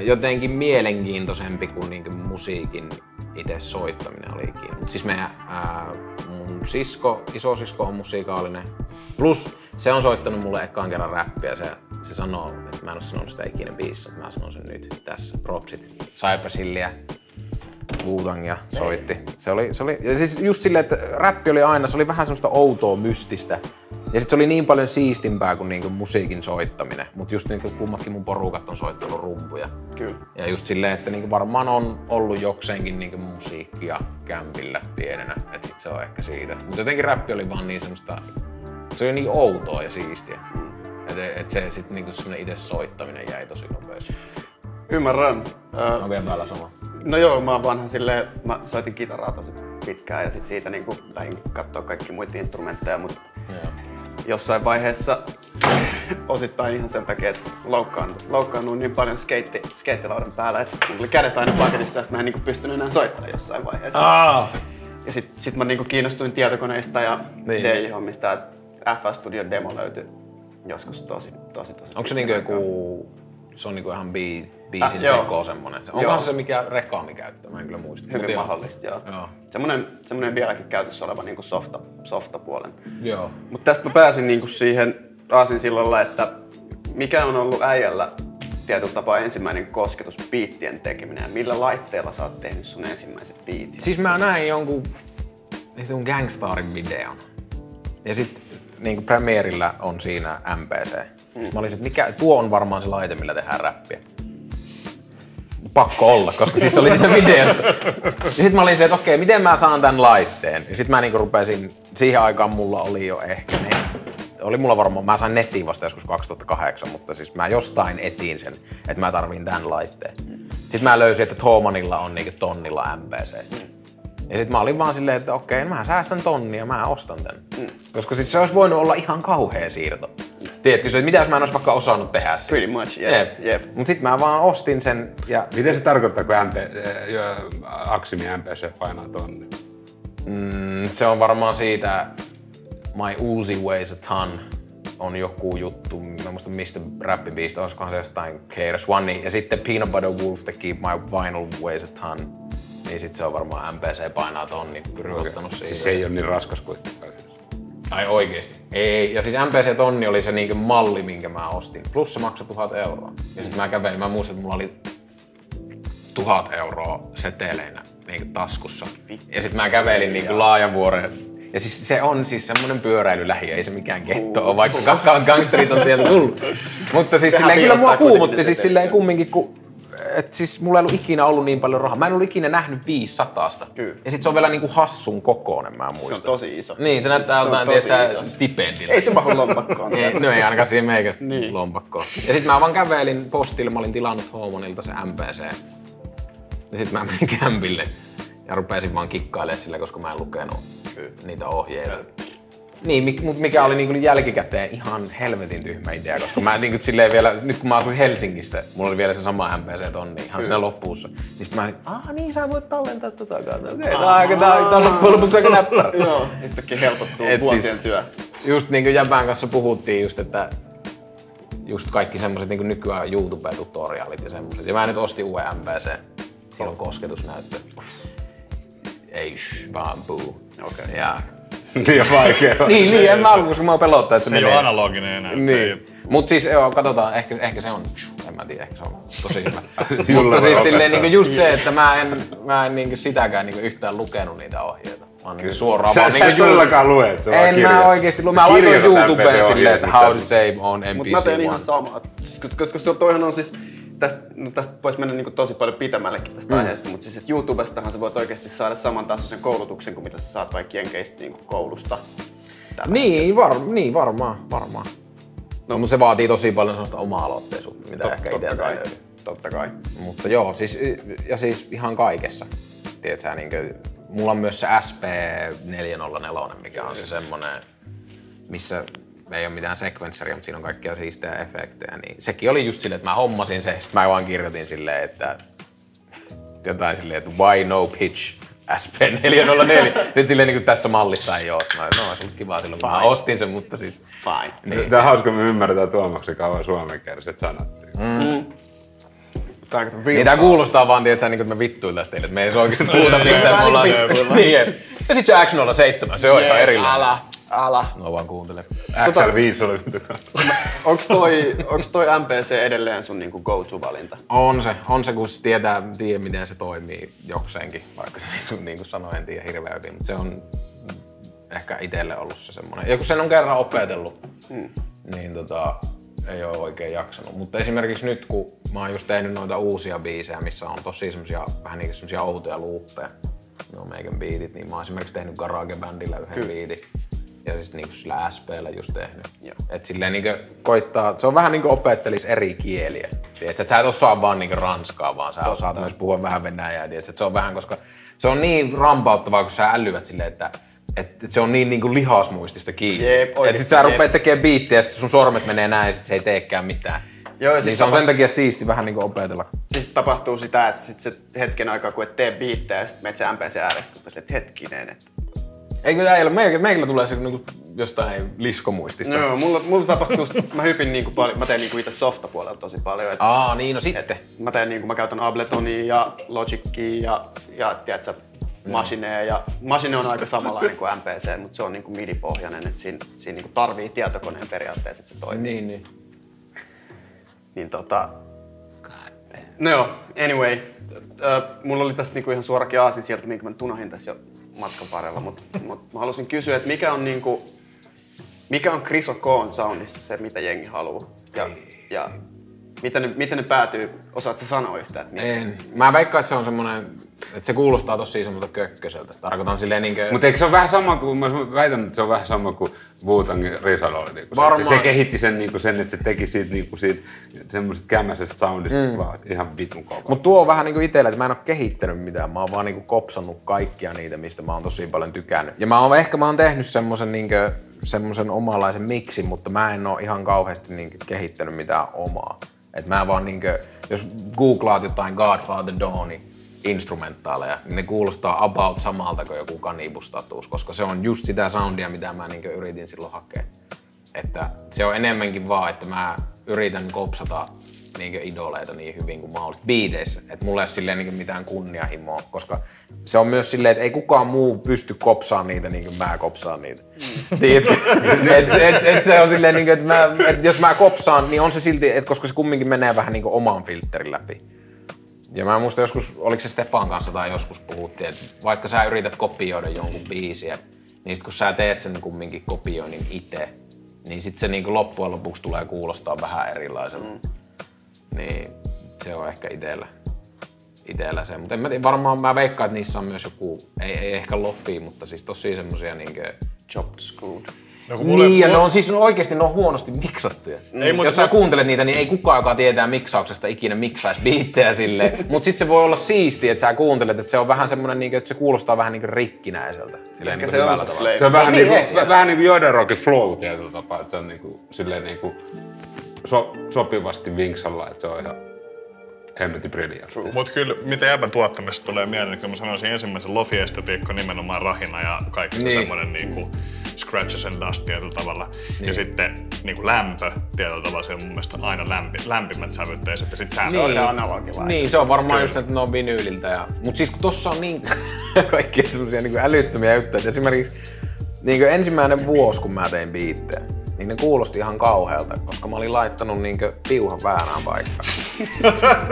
jotenkin mielenkiintoisempi kuin niinkö musiikin itse soittaminen oli ikinä. Siis meidän, ää, mun sisko, isosisko on musiikaalinen. Plus se on soittanut mulle ekaan kerran räppiä. Se, se sanoo, että mä en oo sanonut sitä ikinä biisissä, mä sanon sen nyt tässä. Propsit. Saipa silliä. Wu-Tangia soitti. Se oli, se oli, ja siis just silleen, että räppi oli aina, se oli vähän semmoista outoa, mystistä. Ja sit se oli niin paljon siistimpää kuin niinku musiikin soittaminen. Mutta just niinku kummatkin mun porukat on soittanut rumpuja. Kyllä. Ja just silleen, että niinku varmaan on ollut jokseenkin niinku musiikkia kämpillä pienenä. Että sit se on ehkä siitä. Mutta jotenkin räppi oli vaan niin semmoista, se oli niin outoa ja siistiä. Että et se sit niinku semmonen itse soittaminen jäi tosi nopeasti. Ymmärrän. Ö, Onko päällä sama? No joo, mä oon vanha silleen, mä soitin kitaraa tosi pitkään ja sit siitä niinku lähdin katsoa kaikki muita instrumentteja, mutta Joo. Jossain vaiheessa osittain ihan sen takia, että loukkaan, loukkaannuin niin paljon skeitti, skeittilaudan päällä, että mulla oli kädet aina paketissa, että mä en niinku pystynyt enää soittamaan jossain vaiheessa. Ah. Ja sit, sit mä niinku kiinnostuin tietokoneista ja Niin. DJ-hommista, että FL Studio demo löytyi joskus tosi, tosi, tosi Onko se niinku joku, se on niinku ihan bii, biisin Ah, joo. teko semmonen. Onkohan se mikä rekaami käyttää? Mä en kyllä muista. Mut Hyvin joo. mahdollista, joo. Joo. Semmonen, semmonen vieläkin käytössä oleva niinku softa, softapuolen. Joo. Mutta tästä mä pääsin niinku siihen aasinsillalla, että mikä on ollut äijällä tietyllä tapaa ensimmäinen kosketus biittien tekeminen ja millä laitteella sä oot tehnyt sun ensimmäiset biitit? Siis mä näin jonkun vitun Gangstarin videon. Ja sit niin kuin Premierillä on siinä MPC. Mm. Mä olin, että mikä, tuo on varmaan se laite, millä tehdään räppiä. Pakko olla, koska siis se oli siinä videossa. Ja sitten mä olin silleen, että okei, miten mä saan tämän laitteen? Ja sitten mä niinku rupesin, siihen aikaan mulla oli jo ehkä ne, oli mulla varmaan, mä sain nettiin vasta joskus 2008, mutta siis mä jostain etin sen, että mä tarviin tämän laitteen. Sitten mä löysin, että Thomanilla on niinku tonnilla MPC. Ja sitten mä olin vaan silleen, että okei, mä säästän tonnia, mä ostan tän. Mm. Koska siis se olisi voinut olla ihan kauhea siirto. Tiedätkö, että mitä jos mä en olisi vaikka osannut tehdä sitä? Pretty much, jep, jep. Mut sit mä vaan ostin sen ja Miten se tarkoittaa, kun MP, äh, jo, Aksimi MPC painaa tonni? mm, se on varmaan siitä My Uzi Weighs a Ton on joku juttu, mä muista mistä räppibiistä, olisikohan se jostain KRS One, ja sitten Peanut Butter Wolf teki My Vinyl Weighs a Ton, niin sit se on varmaan MPC painaa tonni, ottanut siihen. Siis se ei ole niin raskas kuitenkaan. Ai oikeesti? Ei, ja siis MPC tonni oli se niinku malli, minkä mä ostin. Plus se maksoi tuhat euroa. Ja sitten mä kävelin, mä muistan, että mulla oli tuhat euroa seteleinä niinku taskussa. Ja sitten mä kävelin niinku laajavuoren. Ja siis se on siis semmonen pyöräilylähi, ei se mikään ketto ole, vaikka kakkaan gangsterit on sieltä tullut. Mutta siis silleen, kyllä mua kuumotti siis silleen kumminkin, kun et siis mulla ei ollut ikinä ollut niin paljon rahaa. Mä en ollut ikinä nähnyt 500. Kyllä. Ja sit se on vielä niinku hassun kokoinen, mä Se muistan. on tosi iso. Niin, se näyttää Se jotain, stipendillä. Ei se mahdu lompakkoon. Ei, no ei ainakaan siihen meikästä Niin. lompakkoon. Ja sit mä vaan kävelin postille, mä olin tilannut Homonilta se MPC. Ja sit mä menin kämpille ja rupesin vaan kikkailemaan sillä, koska mä en lukenut niitä ohjeita. Niin, mik- mut mikä oli niinku jälkikäteen ihan helvetin tyhmä idea, koska mä niinku silleen vielä, nyt kun mä asuin Helsingissä, mulla oli vielä se sama MPC tonni ihan siinä loppuussa. Niin sit mä olin, aah niin sä voit tallentaa tota kautta. Okei, aika, tää on, loppujen lopuksi aika näppärä. Joo, yhtäkkiä helpottuu vuosien siis- työ. Just niin kuin Jäbän kanssa puhuttiin just, että just kaikki semmoset niin nykyään YouTube-tutoriaalit ja semmoset. Ja mä nyt ostin uuden MPC. Siinä on kosketusnäyttö. Ei shh, vaan puu. Okei. Ja... Liian vaikea. Niin, niin, en mä alkuun, koska mä pelottaa, että se, Se ei menee. ole analoginen enää. Niin. Mut siis joo, katsotaan, ehkä, ehkä se on, en mä tiedä, ehkä se on tosi hyvä. Mutta siis silleen niinku just se, että mä en, mä en niinku sitäkään niinku yhtään lukenut niitä ohjeita. Mä oon niinku suoraan Sä vaan et niinku todellakaan lue, että se En kirjoit. mä oikeesti lue. Mä laitoin YouTubeen silleen, että how to save on MPC Mutta mä teen ihan samaa. Koska, koska se on- toihan on siis, tästä, no tästä voisi mennä niin tosi paljon pitemmällekin tästä mm. aiheesta, mutta siis että YouTubestahan sä voit oikeasti saada saman tasoisen koulutuksen kuin mitä sä saat vaikka jenkeistä niin koulusta. Tällä Niin, var, niin varmaan, varmaan. No, mutta se vaatii tosi paljon sellaista oma-aloitteisuutta, mitä ehkä itseltä kai. löydy. Totta kai. Mutta joo, siis, ja siis ihan kaikessa. Tiedät sä, niin kuin, mulla on myös se SP404, mikä on se semmonen, missä ei ole mitään sequenceria, mutta siinä on kaikkia siistejä efektejä. Niin sekin oli just silleen, että mä hommasin se, sit mä vaan kirjoitin silleen, että jotain silleen, että why no pitch SP404. Sitten silleen niin kuin tässä mallissa ei oo. Sitten Mä, no, olisi ollut kiva silloin, kun mä ostin sen, mutta siis... Fine. Niin. Tää on hauska, me ymmärretään Tuomaksen kauan suomenkieliset sanat. On real Niin tää kuulostaa vaan, tietsä, niin kuin me vittuillaan teille, että me ei edes oikeesti puhuta mistään. me ollaan... niin, ja sit se X07, se on ihan erillinen. Älä, älä. No vaan kuuntele. XL5 oli Onks toi, onks toi MPC edelleen sun niinku go-to-valinta? On se, on se, kun tietää, tiedä miten se toimii jokseenkin, vaikka se niin kuin, niin kuin sanoin, en tiedä hirveän hyvin, mutta se on ehkä itselle ollut se semmoinen. Ja kun sen on kerran opetellut, Hmm. niin tota, ei ole oikein jaksanut. Mutta esimerkiksi nyt, kun mä oon just tehnyt noita uusia biisejä, missä on tosi semmosia, vähän niin semmosia outoja luuppeja, ne on meikän biitit, niin mä oon esimerkiksi tehnyt Garage Bandilla yhden Kyllä. biitin. Ja siis niinku sillä SPllä just tehnyt. Joo. Et silleen niinku koittaa, se on vähän niinku opettelis eri kieliä. Tiedätkö, että sä et osaa vaan niinku ranskaa, vaan sä osaat myös puhua vähän venäjää. Tiedätkö, että se on vähän, koska se on niin rampauttavaa, kun sä älyvät silleen, että et, et se on niin niinku lihasmuistista kiinni. Jep, et oikeesti, sit sä rupeat tekemään biittiä ja sit sun sormet menee näin ja sit se ei teekään mitään. Joo, ja niin siis se on sen takia siisti vähän niinku opetella. Siis tapahtuu sitä, että sit se hetken aikaa, kun et tee biittejä, ja sit meet se MPC äärestä, että hetkinen, että Eikö äijällä, meillä, meillä tulee se niinku jostain liskomuistista. No, mulla, mulla tapahtuu, mä hypin niinku paljon, mä teen niinku itse softapuolella tosi paljon. Et, Aa, niin no sitten. mä teen niinku, mä käytän Abletonia ja Logicia ja, ja tiedätkö, Machinea ja Machine on aika samanlainen kuin MPC, mutta se on niinku MIDI-pohjainen, että siinä, siinä niinku tarvii tietokoneen periaatteessa, että se toimii. Niin, niin. Niin tota... No joo, anyway. Äh, mulla oli tästä niinku ihan suorakin aasin sieltä, minkä mä tunahin tässä jo matkan varrella, mutta mut mä halusin kysyä, että mikä on niinku... Mikä on Chris O'Con soundissa se, mitä jengi haluaa? Ja, ja miten, ne, miten ne päätyy? Osaatko sanoa yhtään, että miksi? En. Mä veikkaan, että se on semmonen, että se kuulostaa tosi semmoilta kökköseltä. Tarkoitan silleen niinkö... Mutta eikö se ole vähän sama kuin, mä väitän, että se on vähän sama kuin Wu-Tangin Risalo oli. Niinku se, Varmaan. se, se, kehitti sen, niinku sen, että se teki siitä, niinku siitä semmoisesta kämmäisestä soundista mm. vaan ihan vitun kova. Mutta tuo on vähän niinku itsellä, että mä en ole kehittänyt mitään. Mä oon vaan niinku kopsannut kaikkia niitä, mistä mä oon tosi paljon tykännyt. Ja mä oon, ehkä mä oon tehnyt semmosen niinku, semmosen omanlaisen miksin, mutta mä en oo ihan kauheasti niinku kehittänyt mitään omaa. Et mä vaan niinku, jos googlaat jotain Godfather Dawnin instrumentaaleja, niin ne kuulostaa about samalta kuin joku Cannibus koska se on just sitä soundia, mitä mä niinku yritin silloin hakea. Että se on enemmänkin vaan, että mä yritän kopsata niin idoleita niin hyvin kuin mahdollista biiteissä. Että mulla ei ole silleen niin mitään kunnianhimoa, koska se on myös silleen, että ei kukaan muu pysty kopsaan niitä niin kuin mä kopsaan niitä. Mm. Tiedätkö? et, et, et, se on silleen, niin kuin, että mä, et jos mä kopsaan, niin on se silti, että koska se kumminkin menee vähän niin kuin oman filterin läpi. Ja mä muistan joskus, oliko se Stepan kanssa tai joskus puhuttiin, että vaikka sä yrität kopioida jonkun biisiä, niin sit kun sä teet sen kumminkin kopioinnin itse, niin sit se niin loppujen lopuksi tulee kuulostaa vähän erilaiselta. Mm niin se on ehkä itellä, itellä se. Mutta mä tiedä, varmaan mä veikkaan, että niissä on myös joku, ei, ei ehkä loffi, mutta siis tosi semmosia niinkö chopped screwed. No, kun mulle, niin, ja ne on siis oikeasti ne on huonosti miksattuja. Ei, Jos sä kuuntelet niitä, niin ei kukaan, joka tietää miksauksesta, ikinä miksaisi biittejä silleen. Mutta sitten se voi olla siistiä, että sä kuuntelet, että se on vähän semmoinen, niin että se kuulostaa vähän niin rikkinäiseltä. Silleen, niin se, on se, on vähän niin, niin kuin, vähän niin kuin Joderokin flow tietyllä tapaa, että se on niin kuin, silleen niin kuin so, sopivasti vinksalla, että se on ihan hemmetin briljantti. Mutta kyllä, mitä jäbän tuottamista tulee mieleen, niin kyllä mä sanoisin ensimmäisen lofi-estetiikka nimenomaan rahina ja kaikki niin. semmoinen niin kuin scratches and dust tietyllä tavalla. Niin. Ja sitten niin kuin lämpö tietyllä tavalla, se on mun mielestä aina lämpi, lämpimät sävytteiset ja sitten sämpö. Niin. Se on analogilainen. Niin, se on varmaan kyllä. just, että ne on vinyyliltä. Ja... Mutta siis kun tossa on niin kaikki semmoisia niin älyttömiä juttuja. Esimerkiksi niin kuin ensimmäinen vuosi, kun mä tein biittejä, niin ne kuulosti ihan kauhealta, koska mä olin laittanut niinkö piuhan väärään paikkaan.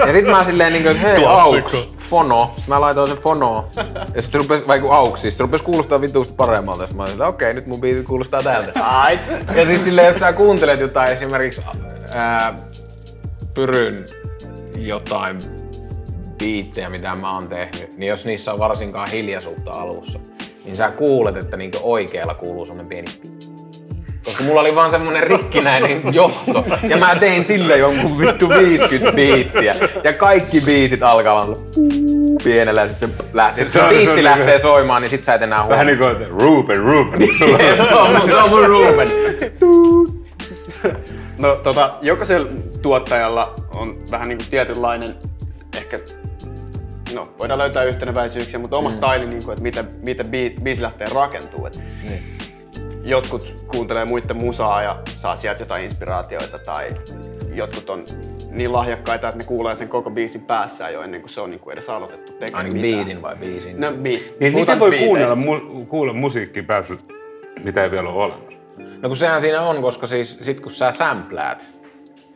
ja sit mä silleen niinkö, että hei auks, fono. Sitten mä laitoin sen fono. Ja sit se rupes, vai kun auks, siis se rupes kuulostaa vituusti paremmalta. Sit mä olin okei, okay, nyt mun biitit kuulostaa tältä. ja siis silleen, jos sä kuuntelet jotain esimerkiksi ää, Pyryn jotain biittejä, mitä mä oon tehnyt, niin jos niissä on varsinkaan hiljaisuutta alussa, niin sä kuulet, että niinku oikealla kuuluu semmonen pieni koska mulla oli vaan semmonen rikkinäinen johto. Ja mä tein sille jonkun vittu 50 biittiä. Ja kaikki biisit alkaa olla pienellä ja sit se lähtee. Sit se biitti lähtee soimaan, niin sit sä et enää huomaa. Vähän niinku, että Ruben, Ruben. se, on mun, se on mun Ruben. No tota, jokaisella tuottajalla on vähän niinku tietynlainen ehkä no, voidaan löytää yhteneväisyyksiä, mutta oma mm. staili, niin kuin, että miten, miten biisi lähtee rakentuu. niin jotkut kuuntelee muiden musaa ja saa sieltä jotain inspiraatioita tai jotkut on niin lahjakkaita, että ne kuulee sen koko biisin päässä jo ennen kuin se on niin kuin edes aloitettu tekemään Ainakin biitin vai biisin? No beat. Niin miten voi kuunnella, mu- kuulla musiikkia päässä, mitä ei vielä ole olemassa? No kun sehän siinä on, koska siis sit kun sä sämpläät,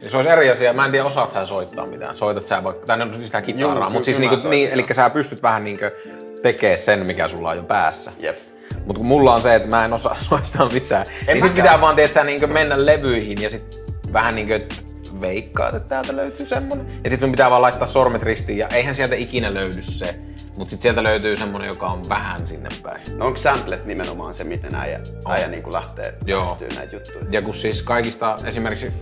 se olisi eri asia. Mä en tiedä, osaat sä soittaa mitään. Soitat sä vaikka, tai no sitä kitaraa, mutta siis niinku, niin, eli sä pystyt vähän niinku tekemään sen, mikä sulla on jo päässä. Jep. Mutta kun mulla on se, että mä en osaa soittaa mitään, en niin sit pitää vaan tiedät, niin mennä levyihin ja sit vähän niin kuin, veikkaat, että täältä löytyy semmonen. Ja sit sun pitää vaan laittaa sormet ristiin ja eihän sieltä ikinä löydy se. Mutta sitten sieltä löytyy semmonen, joka on vähän sinne päin. No onko samplet nimenomaan se, miten äijä, äijä niin lähtee Joo. näitä juttuja? Ja kun siis kaikista esimerkiksi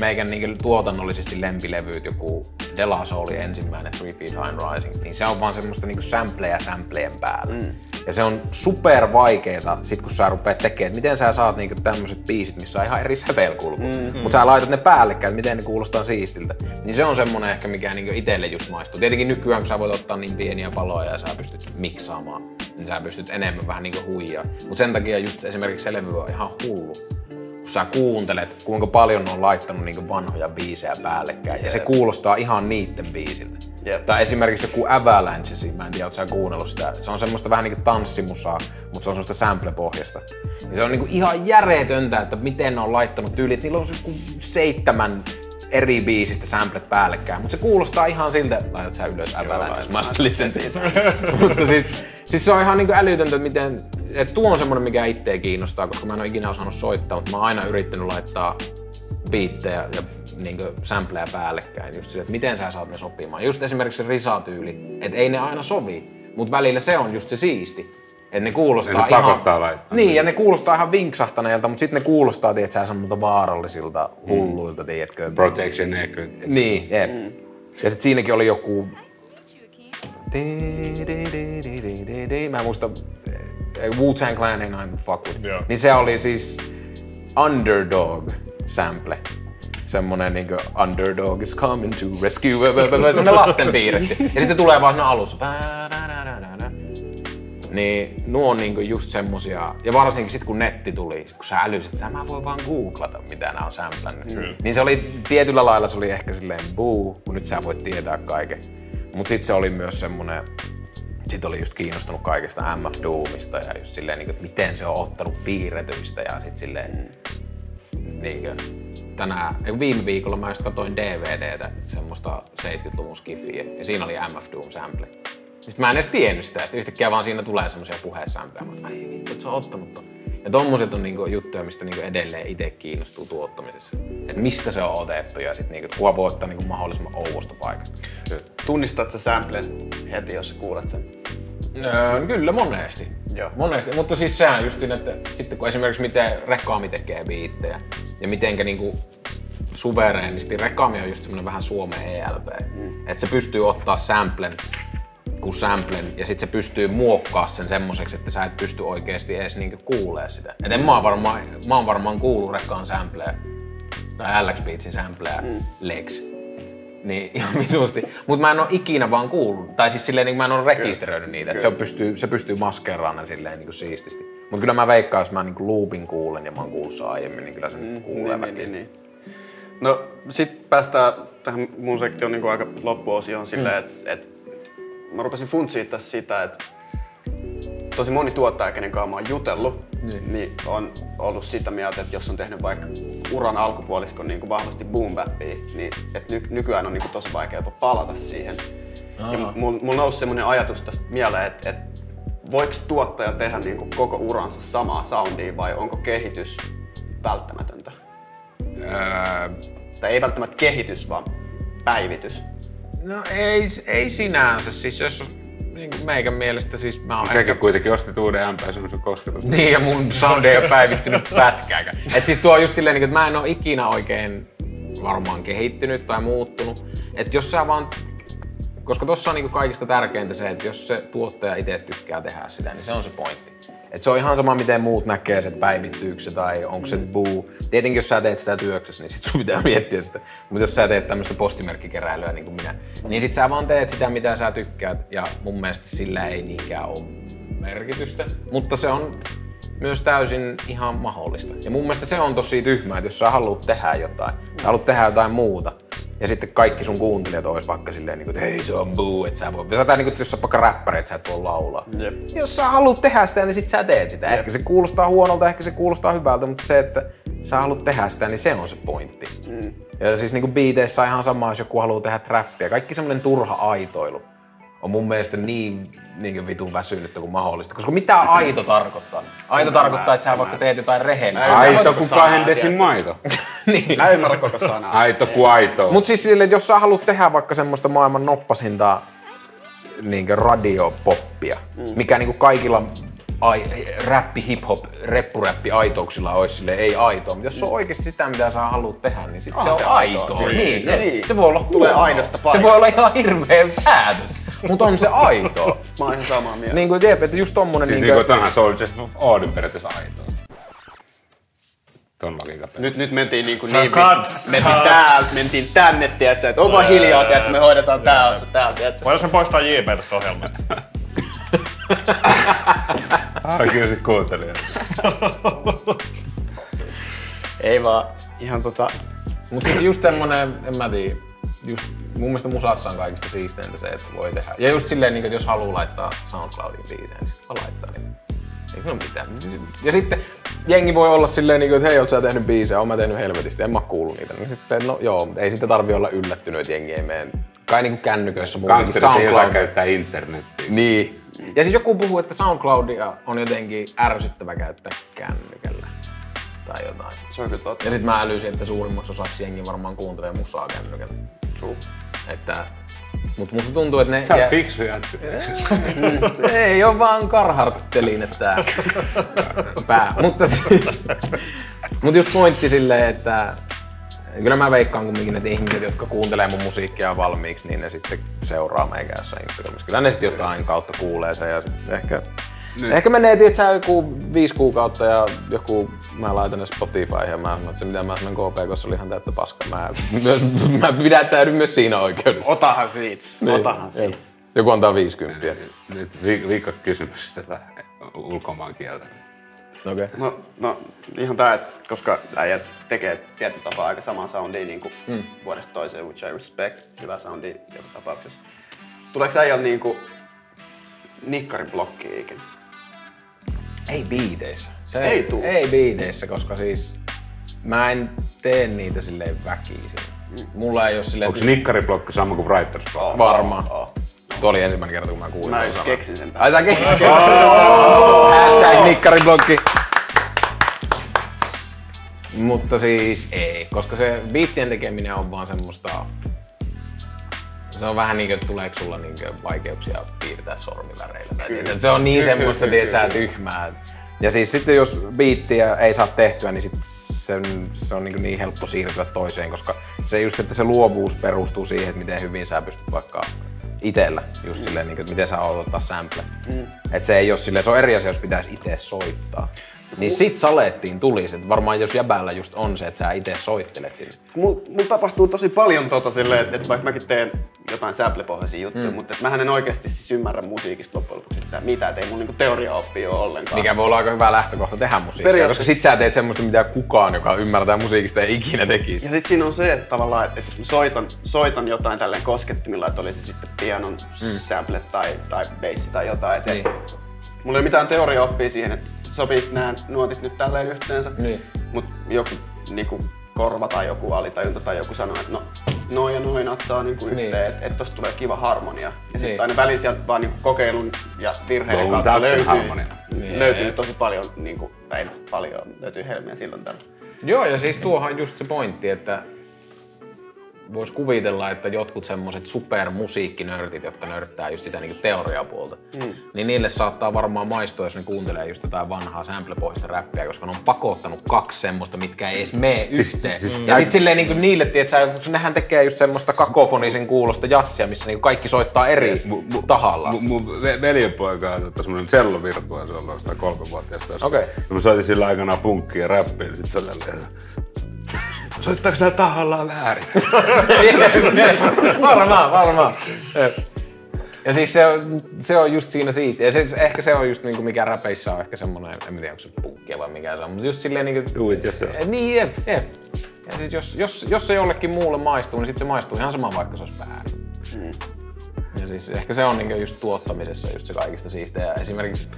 meikän niin tuotannollisesti lempilevyyt, joku Dela oli ensimmäinen Three Feet High Rising, niin se on vaan semmoista niin sampleja sampleen päällä. Mm. Ja se on super vaikeeta, sit kun sä rupeat tekemään, että miten sä saat niinku tämmöiset biisit, missä on ihan eri sävelkulku. Mm. Mutta sä laitat ne päällekkäin, että miten ne kuulostaa siistiltä. Niin se on semmonen ehkä, mikä niinku itelle just maistuu. Tietenkin nykyään, kun sä voit ottaa niin pieniä paloja ja sä pystyt miksaamaan, niin sä pystyt enemmän vähän niinku huijaa. Mutta sen takia just esimerkiksi se levy on ihan hullu kun sä kuuntelet, kuinka paljon ne on laittanut niinku vanhoja biisejä päällekkäin. Ja se kuulostaa ihan niitten biisiltä. Yep. Tai esimerkiksi joku Avalanche, mä en tiedä, ootko sä kuunnellut sitä. Se on semmoista vähän niinku tanssimusaa, mutta se on semmoista sample-pohjasta. Ja se on niinku ihan järjetöntä, että miten ne on laittanut tyylit. Niillä on seitsemän eri biisistä samplet päällekkäin, mutta se kuulostaa ihan siltä, laitat sä ylös Avalanche, must listen to mutta siis, siis se on ihan niinku älytöntä, miten et tuo on semmonen, mikä itseä kiinnostaa, koska mä en ole ikinä osannut soittaa, mutta mä oon aina yrittänyt laittaa biittejä ja niin sampleja päällekkäin. Just sille, että miten sä saat ne sopimaan. Just esimerkiksi se risatyyli, että ei ne aina sovi, mutta välillä se on just se siisti. Että ne kuulostaa Ne ihan... laittaa. Niin, ja ne kuulostaa ihan vinksahtaneilta, mutta sitten ne kuulostaa, tiedätkö, semmoilta vaarallisilta hulluilta, tiedätkö. Protection Echo. Niin, jep. Ja sitten siinäkin oli joku... Mä en muista... Wu-Tang Clan ei aina fuck with. Joo. Niin se oli siis Underdog sample. Semmonen niinku Underdog is coming to rescue. Semmonen lasten piirretti. Ja sitten tulee vaan siinä alussa. Niin nuo on niinku just semmosia, ja varsinkin sit kun netti tuli, sit kun sä älysit, että mä voin vaan googlata, mitä nämä on samplannut. Niin se oli tietyllä lailla se oli ehkä silleen buu, kun nyt sä voit tietää kaiken. Mut sit se oli myös semmonen, sit oli just kiinnostunut kaikesta MF Doomista ja just silleen, niinku, että miten se on ottanut piirretyistä ja sit silleen, niinkö, tänään, viime viikolla mä just katsoin DVDtä, semmoista 70-luvun skiffiä, ja siinä oli MF Doom sample. Sitten mä en edes tiennyt sitä, sitten yhtäkkiä vaan siinä tulee semmoisia puheessampleja. Oon, ai vittu, että se on ottanut ton. Ja tommoset on niinku juttuja, mistä niinku edelleen itse kiinnostuu tuottamisessa. Että mistä se on otettu ja sitten niinku, kuva voi ottaa niinku mahdollisimman ouvosta paikasta. Tunnistat sä samplen heti, jos kuulet sen? Öö, kyllä monesti. Joo. Monesti, mutta siis sehän just siinä, että sitten kun esimerkiksi miten Rekkaami tekee biittejä ja mitenkä niinku suvereenisti, Rekkaami on just semmonen vähän Suomen ELP, mm. että se pystyy ottaa samplen kuin samplen ja sitten se pystyy muokkaa sen semmoiseksi, että sä et pysty oikeasti edes niinku kuulee sitä. Et en mä, oon varmaan, mä oon varmaan kuullut Rekkaan sampleja tai LX Beatsin sampleja mm. Lex. Niin ihan vitusti. Mutta mä en oo ikinä vaan kuullut. Tai siis silleen niin mä en oo rekisteröinyt niitä. Että se, pystyy, se pystyy maskeeraamaan ne silleen niin kuin siististi. Mutta kyllä mä veikkaan, jos mä niin kuin loopin kuulen ja mä oon kuullut sen aiemmin, niin kyllä se mm, kuulee niin, niin, niin. No sit päästään tähän mun sektioon niin aika loppuosioon silleen, mm. että et, mä rupesin funtsiin tässä sitä, että tosi moni tuottaja, kenen kanssa mä oon jutellut, niin. niin on ollut sitä mieltä, että jos on tehnyt vaikka uran alkupuoliskon niin kuin vahvasti boom niin että ny- nykyään on niin kuin tosi vaikea jopa palata siihen. Ja mulla mul nousi semmoinen ajatus tästä mieleen, että, että voiko tuottaja tehdä niin kuin koko uransa samaa soundia vai onko kehitys välttämätöntä? Öö, Tai ei välttämättä kehitys, vaan päivitys. no ei, ei sinänsä. Siis jos niin meikän mielestä siis mä oon Sekin kuitenkin ostit uuden ämpää semmoisen kosketus. Niin, ja mun sound ei ole päivittynyt pätkääkään. Et siis tuo on just silleen, että mä en oo ikinä oikein varmaan kehittynyt tai muuttunut. Et jos sä vaan... Koska tossa on niinku kaikista tärkeintä se, että jos se tuottaja itse tykkää tehdä sitä, niin se on se pointti. Et se on ihan sama, miten muut näkee se, että päivittyykö se tai onko se buu. Tietenkin jos sä teet sitä työksessä, niin sit sun pitää miettiä sitä. Mutta jos sä teet tämmöistä postimerkkikeräilyä niin kuin minä, niin sit sä vaan teet sitä, mitä sä tykkäät. Ja mun mielestä sillä ei niinkään ole merkitystä. Mutta se on myös täysin ihan mahdollista. Ja mun mielestä se on tosi tyhmää, että jos sä haluat tehdä jotain, sä haluat tehdä jotain muuta, ja sitten kaikki sun kuuntelijat olisi vaikka silleen, niin kuin, että hei se on buu, että sä voi, tai niin kuin, jos sä vaikka räppäri, että sä et voi laulaa. Jep. Jos sä haluat tehdä sitä, niin sit sä teet sitä. Ehkä se kuulostaa huonolta, ehkä se kuulostaa hyvältä, mutta se, että sä haluat tehdä sitä, niin se on se pointti. Mm. Ja siis niinku biiteissä on ihan sama, jos joku haluaa tehdä trappia. Kaikki semmonen turha aitoilu on mun mielestä niin, niin vitun väsynyttä kuin mahdollista. Koska mitä aito tarkoittaa? Aito tarkoittaa, että sä vaikka teet jotain rehellistä. Aito kuin kahden maito. niin. Mä ymmärrän koko sanaa. Aito kuin aito. Mut siis silleen, että jos sä haluat tehdä vaikka semmoista maailman noppasinta niinkö radiopoppia, mm. mikä niinku kaikilla ai, räppi, hip-hop, reppuräppi aitouksilla olisi sille ei aitoa. Mutta jos se on oikeasti sitä, mitä sä haluat tehdä, niin sit se on se aitoa. aitoa. Niin, Niin, niin, niin. Se voi olla Tulee huonoa. aidosta Se paikasta. voi olla ihan hirveä päätös, mutta on se aitoa. Mä oon ihan samaa mieltä. niin kuin tiedät, että just tommonen Siis niinkö... niinku tonhan Soldiers of Odin periaatteessa aitoa. Ton. Nyt, nyt mentiin niinku No, niin, cut, mentiin cut. täältä, mentiin tänne, tiedätkö, että on vaan hiljaa, tiedätkö, me hoidetaan tää osa täällä, tiedätkö. Voidaan me poistaa JP tästä ohjelmasta? Ah, kyllä se kuunteli. Ei vaan, ihan tota, Mutta siis just semmonen, en mä tiedä, just mun mielestä musassa on kaikista siisteintä se, että voi tehdä. Ja just silleen, niin, että jos haluaa laittaa SoundCloudin biiseen, niin sitten laittaa niitä. Ei se ole mitään. Ja sitten jengi voi olla silleen, niin kuin, että hei, oot sä tehnyt biisejä, oon mä tehnyt helvetistä, en mä oo kuullut niitä. Niin sitten silleen, no joo, mutta ei sitä tarvi olla yllättynyt, että jengi ei mene. Kai niinku kännyköissä muutenkin Gangsterit ei osaa SoundCloud. käyttää internettiä. Niin. Ja siis joku puhuu, että SoundCloudia on jotenkin ärsyttävä käyttää kännykällä tai jotain. Se on kyllä totta. Ja sit mä älysin, että suurimmaksi osaksi jengi varmaan kuuntelee musaa kännykällä. True. Että, mut musta tuntuu, että ne... Sä oot fiksu. Se ei oo vaan Carhartt-teline tää pää. Mutta siis... Mut just pointti silleen, että kyllä mä veikkaan kumminkin, että ihmiset, jotka kuuntelee mun musiikkia valmiiksi, niin ne sitten seuraa meikä jossain Instagramissa. Kyllä ne sitten jotain kautta kuulee sen ja ehkä, ehkä menee, tiedät sä, joku viisi kuukautta ja joku, mä laitan ne Spotify ja mä sanon, että se mitä mä sanon KPKssa oli ihan täyttä paskaa. Mä, myös, mä pidättäydyn myös siinä oikeudessa. Otahan siitä. Otahan siitä. Joku antaa 50. Nyt vi- viikko kysymys tätä ulkomaan kieltä. Okay. No, no ihan tää, koska äijät tekee tietyllä tapaa aika samaa soundia niin kuin mm. vuodesta toiseen, which I respect, hyvä soundi joka tapauksessa. Tuleeko äijällä niin kuin nikkariblokki ikinä? Ei biiteissä. Se Ei tuu. Ei biiteissä, koska siis mä en tee niitä silleen väkisin. Mulla ei oo silleen... Onko nikkariblokki sama kuin writers block? Varmaan. Oo. Tuo oli ensimmäinen kerta, kun mä kuulin. Mä keksin sen Ai sä keksit? Hashtag nikkariblokki. Mutta siis ei, koska se biittien tekeminen on vaan semmoista... Se on vähän niinkö, tuleeko sulla niinkö vaikeuksia piirtää sormiväreillä. Tai se on niin semmoista, että sä tyhmää. Ja siis sitten jos biittiä ei saa tehtyä, niin sit se, se on niin, niin helppo siirtyä toiseen, koska se just, että se luovuus perustuu siihen, että miten hyvin sä pystyt vaikka itellä, just silleen, niin kuin, että miten sä oot ottaa sample. Mm. Että se ei ole silleen, se on eri asia, jos pitäisi itse soittaa. Niin sit salettiin tulisi, että varmaan jos jäbällä just on se, että sä itse soittelet. Mulla mul tapahtuu tosi paljon tota silleen, että, että vaikka mäkin teen jotain sample-pohjaisia juttuja, mm. mutta mähän en oikeasti siis ymmärrä musiikista loppujen lopuksi yhtään mitään, että ei mun niinku teoriaoppia ole ollenkaan. Mikä voi olla aika hyvä lähtökohta tehdä musiikkia, koska sit sä teet semmoista, mitä kukaan, joka ymmärtää musiikista, ei ikinä tekisi. Ja sitten siinä on se, että tavallaan, että, että jos mä soitan, soitan jotain tälleen koskettimilla, että oli se sitten pianon mm. sample tai, tai bassi tai jotain, että Niin. mulla ei ole mitään teoriaoppia siihen, että sopiiko nämä nuotit nyt tälleen yhteensä, Niin. mutta joku niinku, korva tai joku alitajunta tai joku sanoo, että no noin ja noin natsaa niinku yhteen, Niin. että et tosta tulee kiva harmonia. Ja sitten Niin. aina välillä sieltä vaan niinku kokeilun ja virheiden Tuo kautta löytyy, harmonia. Niin. löytyy tosi paljon, niinku, ei no, paljon, löytyy helmiä silloin tällä. Joo, ja siis tuohan on just se pointti, että vois kuvitella, että jotkut semmoset supermusiikkinörtit, jotka nörttää just sitä niinku teoriapuolta, mm. niin niille saattaa varmaan maistua, jos ne kuuntelee just jotain vanhaa sample-pohjaista räppiä, koska ne on pakottanut kaksi semmoista, mitkä ei edes mene yhteen. siis- ja sit silleen niinku niille, kun nehän tekee just semmoista kakofonisen kuulosta jatsia, missä niinku kaikki soittaa eri Mu- mu- tahalla. Mun, mun ve- veljenpoika on semmonen cellovirtuaali, se on sitä kolmevuotiaasta. Okei. Ja mä soitin sillä aikanaan punkkia ja räppiä, niin sit se soittaako nää tahallaan väärin? varmaan, varmaan. Ja siis se on, se on just siinä siistiä. Ja se, ehkä se on just niinku mikä räpeissä on ehkä semmonen, en tiedä onko se punkkia vai mikä se on, mutta just silleen niinku... Do it yourself. Niin, jep, jep. Ja sit jos, jos, jos se jollekin muulle maistuu, niin sit se maistuu ihan sama vaikka se olisi väärin. Ja siis ehkä se on niinku just tuottamisessa just se kaikista siistiä. Ja esimerkiksi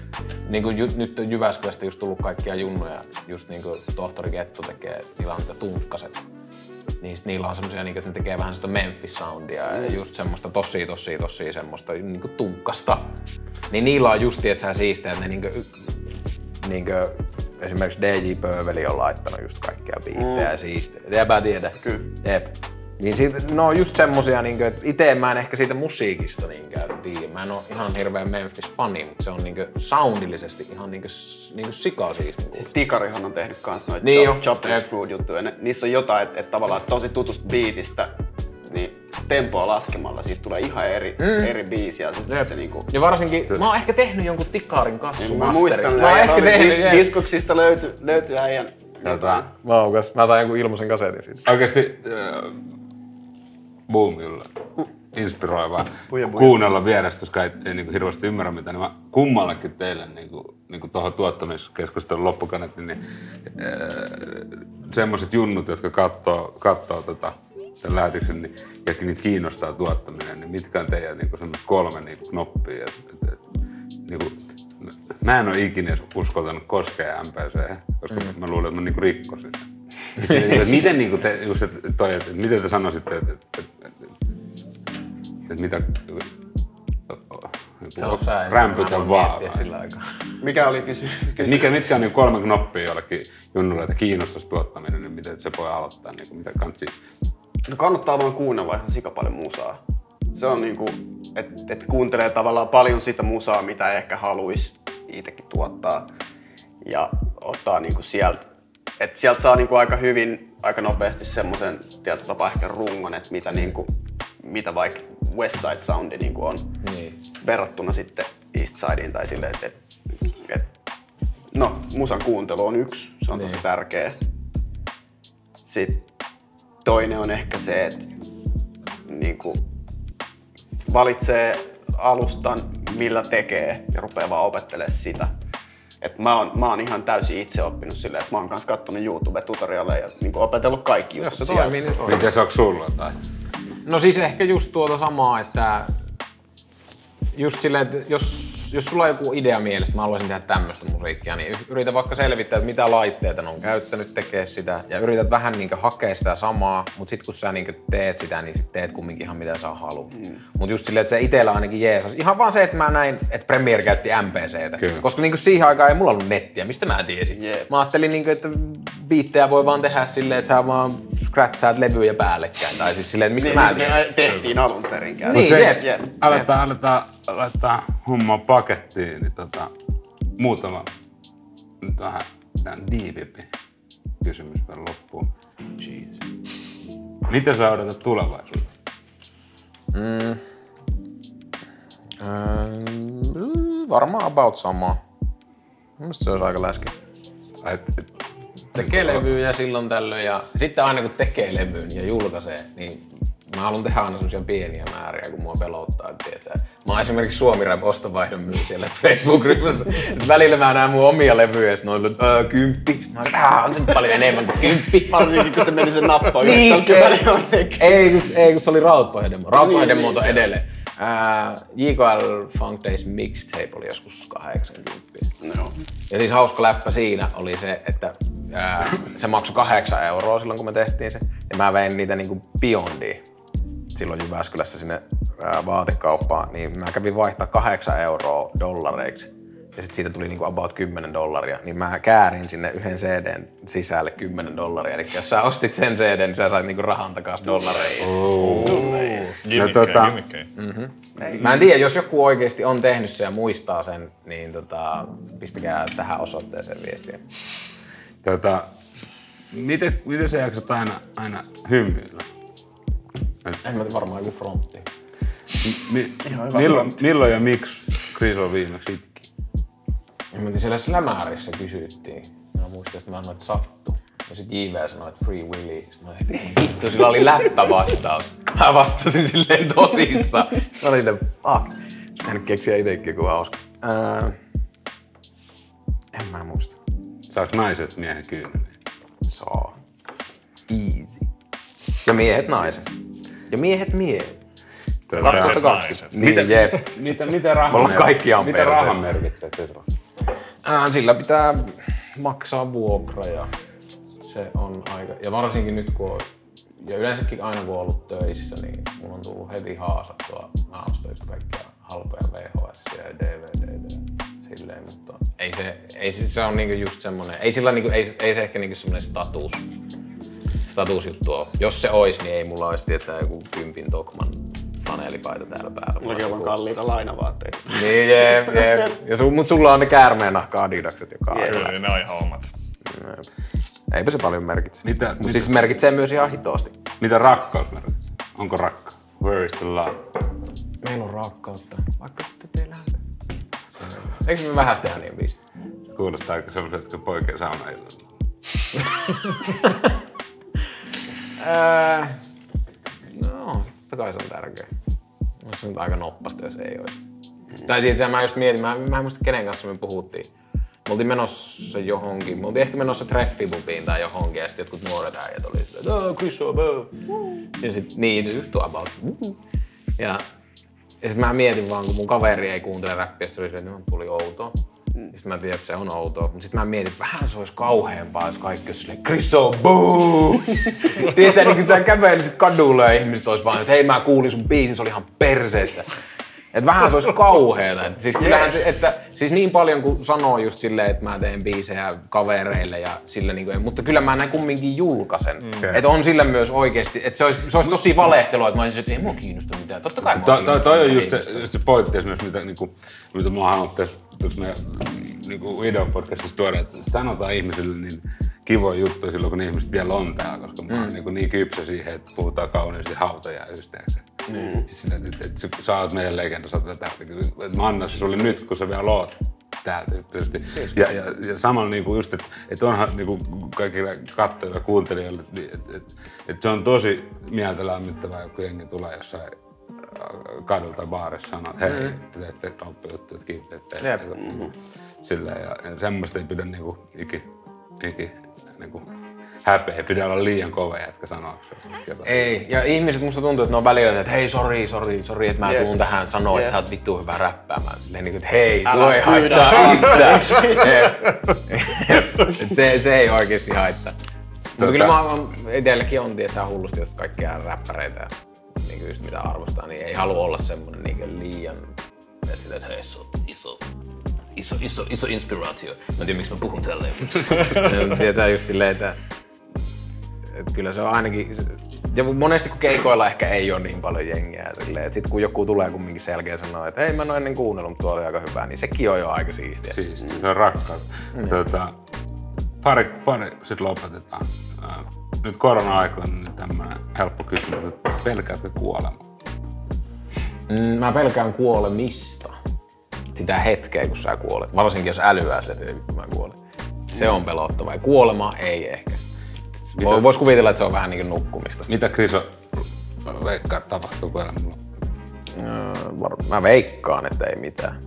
niinku ju, nyt on Jyväskylästä just tullut kaikkia junnuja, just niinku tohtori Kettu tekee, niillä on niitä tunkkaset. Niin niillä on semmosia, niinku, että ne tekee vähän sitä Memphis-soundia ja just semmoista tosi, tosi, tosi semmoista niinku tunkkasta. Niin niillä on just, että sä siistiä, että ne niinku, niinku esimerkiksi DJ Pöveli on laittanut just kaikkia biittejä ja siistiä. Jäpä tiedä. Kyllä. Jep. Niin siitä, no just semmosia, niin että itse mä en ehkä siitä musiikista niinkään tiedä. Mä en oo ihan hirveän Memphis-fani, mutta se on niin soundillisesti ihan niin niin sikasiisti. Siis Tikarihan on tehnyt kans noita Niin niin jo. Chop juttuja. Ne, niissä on jotain, että et tavallaan tosi tutusta biitistä, niin tempoa laskemalla siitä tulee ihan eri, mm. eri biisi. Ja se, Jep. se niinku, Ja varsinkin, mä oon ehkä tehnyt jonkun Tikarin kassu niin mä muistan, Mä oon ehkä tehnyt, dis, diskoksista löytyi löyty äijän. Tota, Maukas. Mä sain jonkun ilmaisen kasetin siitä. oikeesti äh, boomilla inspiroivaa Puja, puja. kuunnella vierestä, koska ei, ei niinku hirveästi ymmärrä mitä, niin mä kummallakin teille niinku, niinku tuohon tuottamiskeskustelun loppukaneettiin, niin äh, semmoiset junnut, jotka katsoo, katsoo tota, sen lähetyksen, niin, ja niitä kiinnostaa tuottaminen, niin mitkä on teidän niinku semmoiset kolme niinku knoppia, et, et, et, niinku, mä en ole ikinä uskaltanut koskea MPC, koska mm. mä luulen, että mä niinku rikkosin. niinku, että miten, niinku te, just, toi, et, et, miten te sanoisitte, että et, et, et, et, mitä... Rämpytä vaan. miettiä sillä aikaa. Mikä oli kysymys? Mikä, mitkä on niin kolme knoppia jollekin junnulle, että kiinnostaisi tuottaminen, niin miten se voi aloittaa, niin kuin, mitä kansi No kannattaa vaan kuunnella ihan sika paljon musaa. Se on niinku, että et kuuntelee tavallaan paljon sitä musaa, mitä ehkä haluaisi itsekin tuottaa. Ja ottaa niinku sieltä, että sieltä saa niinku aika hyvin, aika nopeasti semmoisen tietyllä tapaa ehkä rungon, että mitä, niinku, mitä vaikka West Side Soundi niinku on Niin. verrattuna sitten East Sideen tai silleen, että et, et, no, musan kuuntelu on yksi, se on tosi Niin. tärkeä. Sitten toinen on ehkä se, että niin kuin, valitsee alustan, millä tekee ja rupeaa vaan opettelemaan sitä. Et mä, oon, mä oon ihan täysin itse oppinut silleen, että mä oon kanssa kattonut YouTube-tutorialeja ja niin opetellut kaikki jutut Jos se toimii, niin toimii. Miten se onko sulla tai? No siis ehkä just tuota samaa, että just silleen, että jos, jos sulla on joku idea mielestä, mä haluaisin tehdä tämmöistä musiikkia, niin yritä vaikka selvittää, että mitä laitteita ne on käyttänyt tekee sitä, ja yrität vähän niin hakea sitä samaa, mutta sitten kun sä niin teet sitä, niin sit teet kumminkin ihan mitä sä haluat. Mm. Mutta just silleen, että se itsellä ainakin jeesas. Ihan vaan se, että mä näin, että Premiere käytti MPCtä. Kyllä. Koska niin siihen aikaan ei mulla ollut nettiä, mistä mä tiesin. Jep. Mä ajattelin, niin kuin, että biittejä voi vaan tehdä silleen, että sä vaan scratchaat levyjä päällekkäin. Tai siis silleen, että mistä Niin, mä niin, tiedän. ne tehtiin alun perin Niin, Se- jep. jep. Aletaan, aletaan laittaa hommaa pakettiin, niin tota, muutama nyt vähän tämän diivimpi kysymys vielä loppuun. Jeez. Mitä sä odotat tulevaisuudessa? Öö, varmaan about sama. Mielestäni se olisi aika läski. Tekee levyjä silloin tällöin ja sitten aina kun tekee levyn ja julkaisee, niin mä haluan tehdä aina semmosia pieniä määriä, kun mua pelottaa, tiedätkö, Mä oon esimerkiksi Suomi Rap ostovaihdon myy siellä Facebook-ryhmässä. Välillä mä näen mun omia levyjä ja että "Ää, kymppi. Mä oon, että "Ää, on se paljon enemmän kuin kymppi. Varsinkin kun se meni se nappa Niin, 90 jonnekin. ei, kun, ei, kun se oli Rautpohjademo. Rautpohjademo Niin, on niin, edelleen. Ää, JKL Funk Days Mixtape oli joskus 80. No. Ja siis hauska läppä siinä oli se, että ää, se maksoi kahdeksan euroa silloin, kun me tehtiin se. Ja mä vein niitä niinku Beyondiin silloin Jyväskylässä sinne ää, vaatekauppaan. Niin mä kävin vaihtaa kahdeksan euroa dollareiksi. Ja sitten siitä tuli niinku about 10 dollaria. Niin mä käärin sinne yhden CDn sisälle 10 dollaria. Eli jos sä ostit sen CD, niin sä sait niinku rahan takaisin dollareihin. Gimmikkejä, tota- gimmikkejä. Mä en tiedä, jos joku oikeasti on tehnyt sen ja muistaa sen, niin tota, pistäkää tähän osoitteeseen viestiä. Tota, miten, miten sä jaksat aina, aina hymyillä? En mä tiedä, varmaan joku frontti. Mi, milloin, milloin ja miksi Chris on viimeksi itki? Ja mä siellä Slämäärissä kysyttiin. Mä muistan, että mä sanoin, että sattu. Ja sit JV sanoi, että Free Willy. Sitten mä olin, että vittu, sillä oli läppävastaus. Mä vastasin silleen tosissaan. Mä olin silleen, fuck. Sitten hän keksiä itekin joku hauska. Ää, en mä muista. Saaks naiset miehen kyyneliä? Saa. Easy. Ja miehet naiset. Ja miehet miehet. Tota, 2020. naiset. Niin, jep. Raha Me ollaan mer- kaikki ihan Mitä raha merkitsee? Ää, sillä pitää maksaa vuokra ja se on aika... Ja varsinkin nyt kun on, ja yleensäkin aina kun on ollut töissä, niin mun on tullut heti haasattua. Mä ostan just kaikkia halpoja VHS ja DVD silleen, mutta ei se, ei se, se on niinku just semmonen, ei sillä niinku, ei, ei se ehkä niinku semmonen status, statusjuttu ole. Jos se ois, niin ei mulla olisi tietää joku kympin Tokman paneelipaita täällä päällä. Mullakin on vaan kalliita lainavaatteita. Niin, jep, jep. Ja su, mut sulla on ne käärmeenahka adidakset, joka on Kyllä, ne on ihan omat. Eipä se paljon merkitse. Mitä- Mut mitä- siis merkitsee myös ihan hitoasti. Mitä rakkaus merkitsee? Onko rakka? Where is the love? Meillä on rakkautta, vaikka sitten ei lähtä. Eikö me vähästä tehdä niin biisi? Kuulostaa aika sellaiset, kun poikien saunailla. Öö, no, totta kai se on tärkeä. Onko se nyt aika noppasta, jos ei olisi. Tai tietysti mä just mietin, mä, mä en muista kenen kanssa me puhuttiin. Me oltiin menossa johonkin, me oltiin ehkä menossa treffibubiin tai johonkin ja sitten jotkut nuoret äijät oli silleen, oh, Chris Obo. Ja sit niin, just about. Ja, ja sit mä mietin vaan, kun mun kaveri ei kuuntele räppiä, se oli se, että tuli outoa. Sitten mä tiedän, se on outoa. Mutta sitten mä mietin, että vähän se olisi kauheampaa, jos kaikki olisi silleen, Chris Obo! Tiedätkö, niin kun sä kävelisit kadulla ja ihmiset olisi vaan, että hei mä kuulin sun biisin, se oli ihan perseestä. Että vähän se olisi kauheeta. Että siis, kyllähän, että, siis niin paljon kuin sanoo just silleen, että mä teen biisejä kavereille ja sillä niin kuin, mutta kyllä mä näin kumminkin julkaisen. Mm. Että on sillä myös oikeasti, että se olisi, se olisi tosi valehtelua, että mä olisin, että ei mua kiinnosta mitään. Totta kai mua To, to, kiinnostaa, toi on just se, se pointti esimerkiksi, mitä, niinku, mitä mä halunnut tässä, meidän niinku videopodcastissa tuoda, että sanotaan ihmisille niin kivoja juttuja silloin, kun ihmiset vielä on täällä, koska mä oon niin, niin kypsä siihen, että puhutaan kauniisti hautajaisista. Mm. Siis sillä, että, että, että, sä oot meidän legenda, sä oot. Että mä annan se sulle nyt, kun sä vielä oot täällä tyyppisesti. Ja, ja, ja samalla niinku just, että, että onhan niinku kaikille katsojille ja kuuntelijoille, että, että, että, että se on tosi mieltä lämmittävää, kun jengi tulee jossain kadulta tai baarissa sanoo, että hei, te teette kauppajuttuja, että kiitos, että teette. Silleen, ja, ja semmoista ei pidä niinku iki, iki niinku, häpeä, ei pidä olla liian kova jätkä sanoa Ei, ja ihmiset musta tuntuu, että ne on välillä se, että hei, sori, sori, sori, että mä Jep. tuun tähän sanoa, että Jep. sä oot vittu hyvä räppäämään. Silleen niin kuin, että hei, Älä tuo ei haittaa yhtään. Se, se ei oikeesti haittaa. Mutta kyllä mä oon, itselläkin on, että saa hullusti just kaikkia räppäreitä niin kuin just mitä arvostaa, niin ei halua olla semmonen niin kuin liian, että että hei, se on iso, iso, iso, iso inspiraatio. Mä en tiedä, miksi mä puhun tälleen. Sieltä sä just silleen, että et kyllä se on ainakin, ja monesti kun keikoilla ehkä ei ole niin paljon jengiä silleen, että sit kun joku tulee kumminkin selkeä sanoo, että hei mä en ole ennen kuunnellut, mutta tuo oli aika hyvä, niin sekin on jo aika siistiä. Siisti, se on rakkaus. Mm. Tota, pari, pari, sitten lopetetaan. Nyt korona-aikoina niin tämmöinen helppo kysymys, että pelkäätkö kuolemaa? Mm, mä pelkään kuolemista. Sitä hetkeä, kun sä kuolet. Varsinkin jos älyää sille, että mä kuolen. Se on pelottava. Ja kuolema ei ehkä. Voi- Vois kuvitella, että se on vähän niin kuin nukkumista. Mitä Kriso veikkaa tapahtuu kuolemalla? Öö, Mä veikkaan, että ei mitään.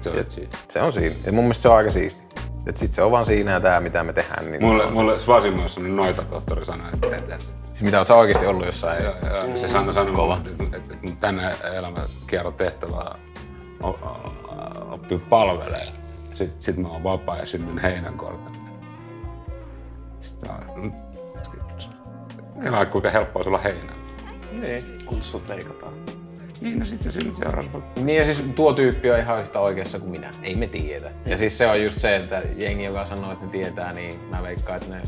Se on siinä. Se on siinä. Ja mun mielestä se on aika siisti. Et sit se on vaan siinä ja tää, mitä me tehdään. Niin Mulle, mulle Svasimoissa noita tohtori sanoi, että, että, että Siis mitä oot sä oikeesti ollut jossain? ja, ja, se sanoi, sanoi mulle, että, että, että, että tänne elämänkierron tehtävää oppii palvelee. Sitten sit mä oon vapaa ja synnyn heinänkorvelle. Sitten mä oon, Kelaa, kuinka helppoa sulla heinä. Niin, kun sut leikataan. Niin, no sit se synnyt seuraavassa. Niin ja siis tuo tyyppi on ihan yhtä oikeassa kuin minä. Ei me tiedä. Ja siis se on just se, että jengi, joka sanoo, että ne tietää, niin mä veikkaan, että ne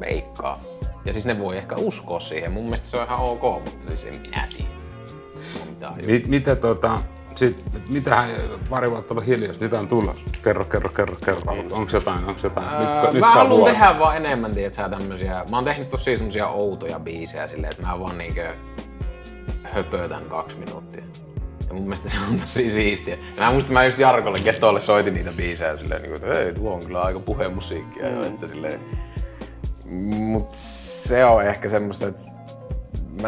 veikkaa. Ja siis ne voi ehkä uskoa siihen. Mun mielestä se on ihan ok, mutta siis en minä tiedä. Onko mitään Mit, mitä tota, sit, mitähän pari vuotta ollut hiljaista, mitä on tulossa? Kerro, kerro, kerro, kerro. Onko jotain, onko jotain? Öö, nyt mä saa haluan vuoro. tehdä vaan enemmän, tietsä, tämmösiä. Mä oon tehnyt tosi semmosia outoja biisejä silleen, että mä vaan niinkö höpötän kaksi minuuttia. Ja mun mielestä se on tosi siistiä. Ja mä muistan, mä just Jarkolle Getolle soitin niitä biisejä silleen, niin kuin, että hei, tuo on kyllä aika puhemusiikkia jo, että silleen. Mut se on ehkä semmoista, että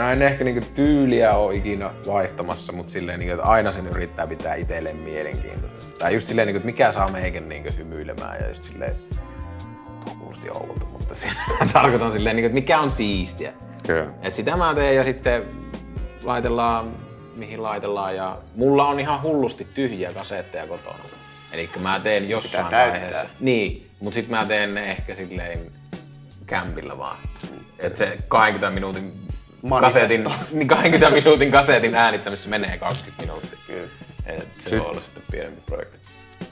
mä en ehkä niinku tyyliä oo ikinä vaihtamassa, mutta silleen, niinku, että aina sen yrittää pitää itselleen mielenkiintoista. Tai just silleen, niinku, että mikä saa meikän niinku hymyilemään ja just silleen, tuo kuulosti oudolta, mutta siis mä tarkoitan silleen, niinku, että mikä on siistiä. Kyllä. Et sitä mä teen ja sitten laitellaan mihin laitellaan ja mulla on ihan hullusti tyhjiä kasetteja kotona. Eli mä teen jossain vaiheessa. Niin, mutta sitten mä teen ne ehkä silleen kämpillä vaan. Et se 20 minuutin kasetin, niin 20 minuutin kasetin äänittämisessä menee 20 minuuttia. Kyllä. Et se Sit- voi olla sitten pienempi projekti.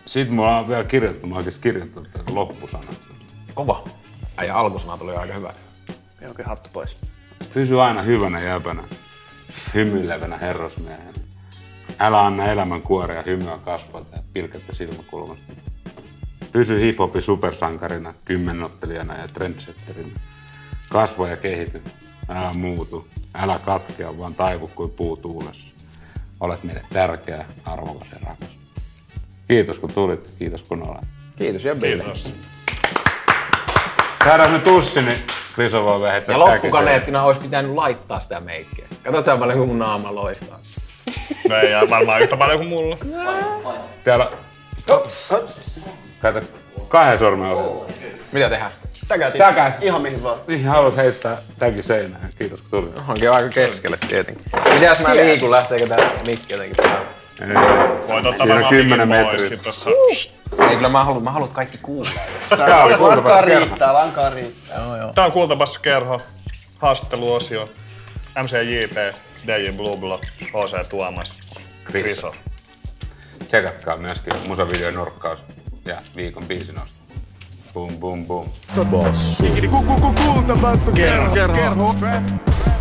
Sitten mulla on vielä kirjoittu, mä oon oikeesti kirjoittanut tämän loppusanat. Kova. Ai ja alkusana tuli aika hyvä. Jonkin hattu pois. Pysy aina hyvänä jäpänä, hymyilevänä herrasmiehenä. Älä anna elämän kuorea hymyä kasvalta ja pilkettä silmäkulmasta. Pysy hiphopin supersankarina, kymmenottelijana ja trendsetterina. Kasva ja kehity. Älä muutu. Älä katkea, vaan taivu kuin puu tuulessa. Olet meille tärkeä, arvokas ja rakas. Kiitos kun tulit, kiitos kun olet. Kiitos ja Ville. Kiitos. Saadaan nyt tussi, niin Kriso voi vähettää Ja loppukaneettina olisi pitänyt laittaa sitä meikkiä. Katsot sä paljon kun mun naama loistaa. No ei jää varmaan yhtä paljon kuin mulla. Täällä... Kato, kahden sormen olet. Mitä tehdään? Täkätit. Täkäs. Ihan mihin vaan. Mihin haluat heittää tämäkin seinään? Kiitos kun tulit. Onkin aika keskelle tietenkin. Mitäs mä liikun, lähteekö tää mikki jotenkin päälle? Voit ottaa Siinä on varmaan 10 mikin metriä. tossa. Ei kyllä mä haluan, mä haluan kaikki kuulee. Tää kuultavasti Lankaa riittää, lankaa riittää. Tää on Kultabassu kerho, haastatteluosio, MCJP, DJ Blublo, HC Tuomas. Kriso. Tsekatkaa myöskin musavideon nurkkaus ja viikon biisinosto. Boom, boom, boom. Boss. Kulta basso kerho. kerho.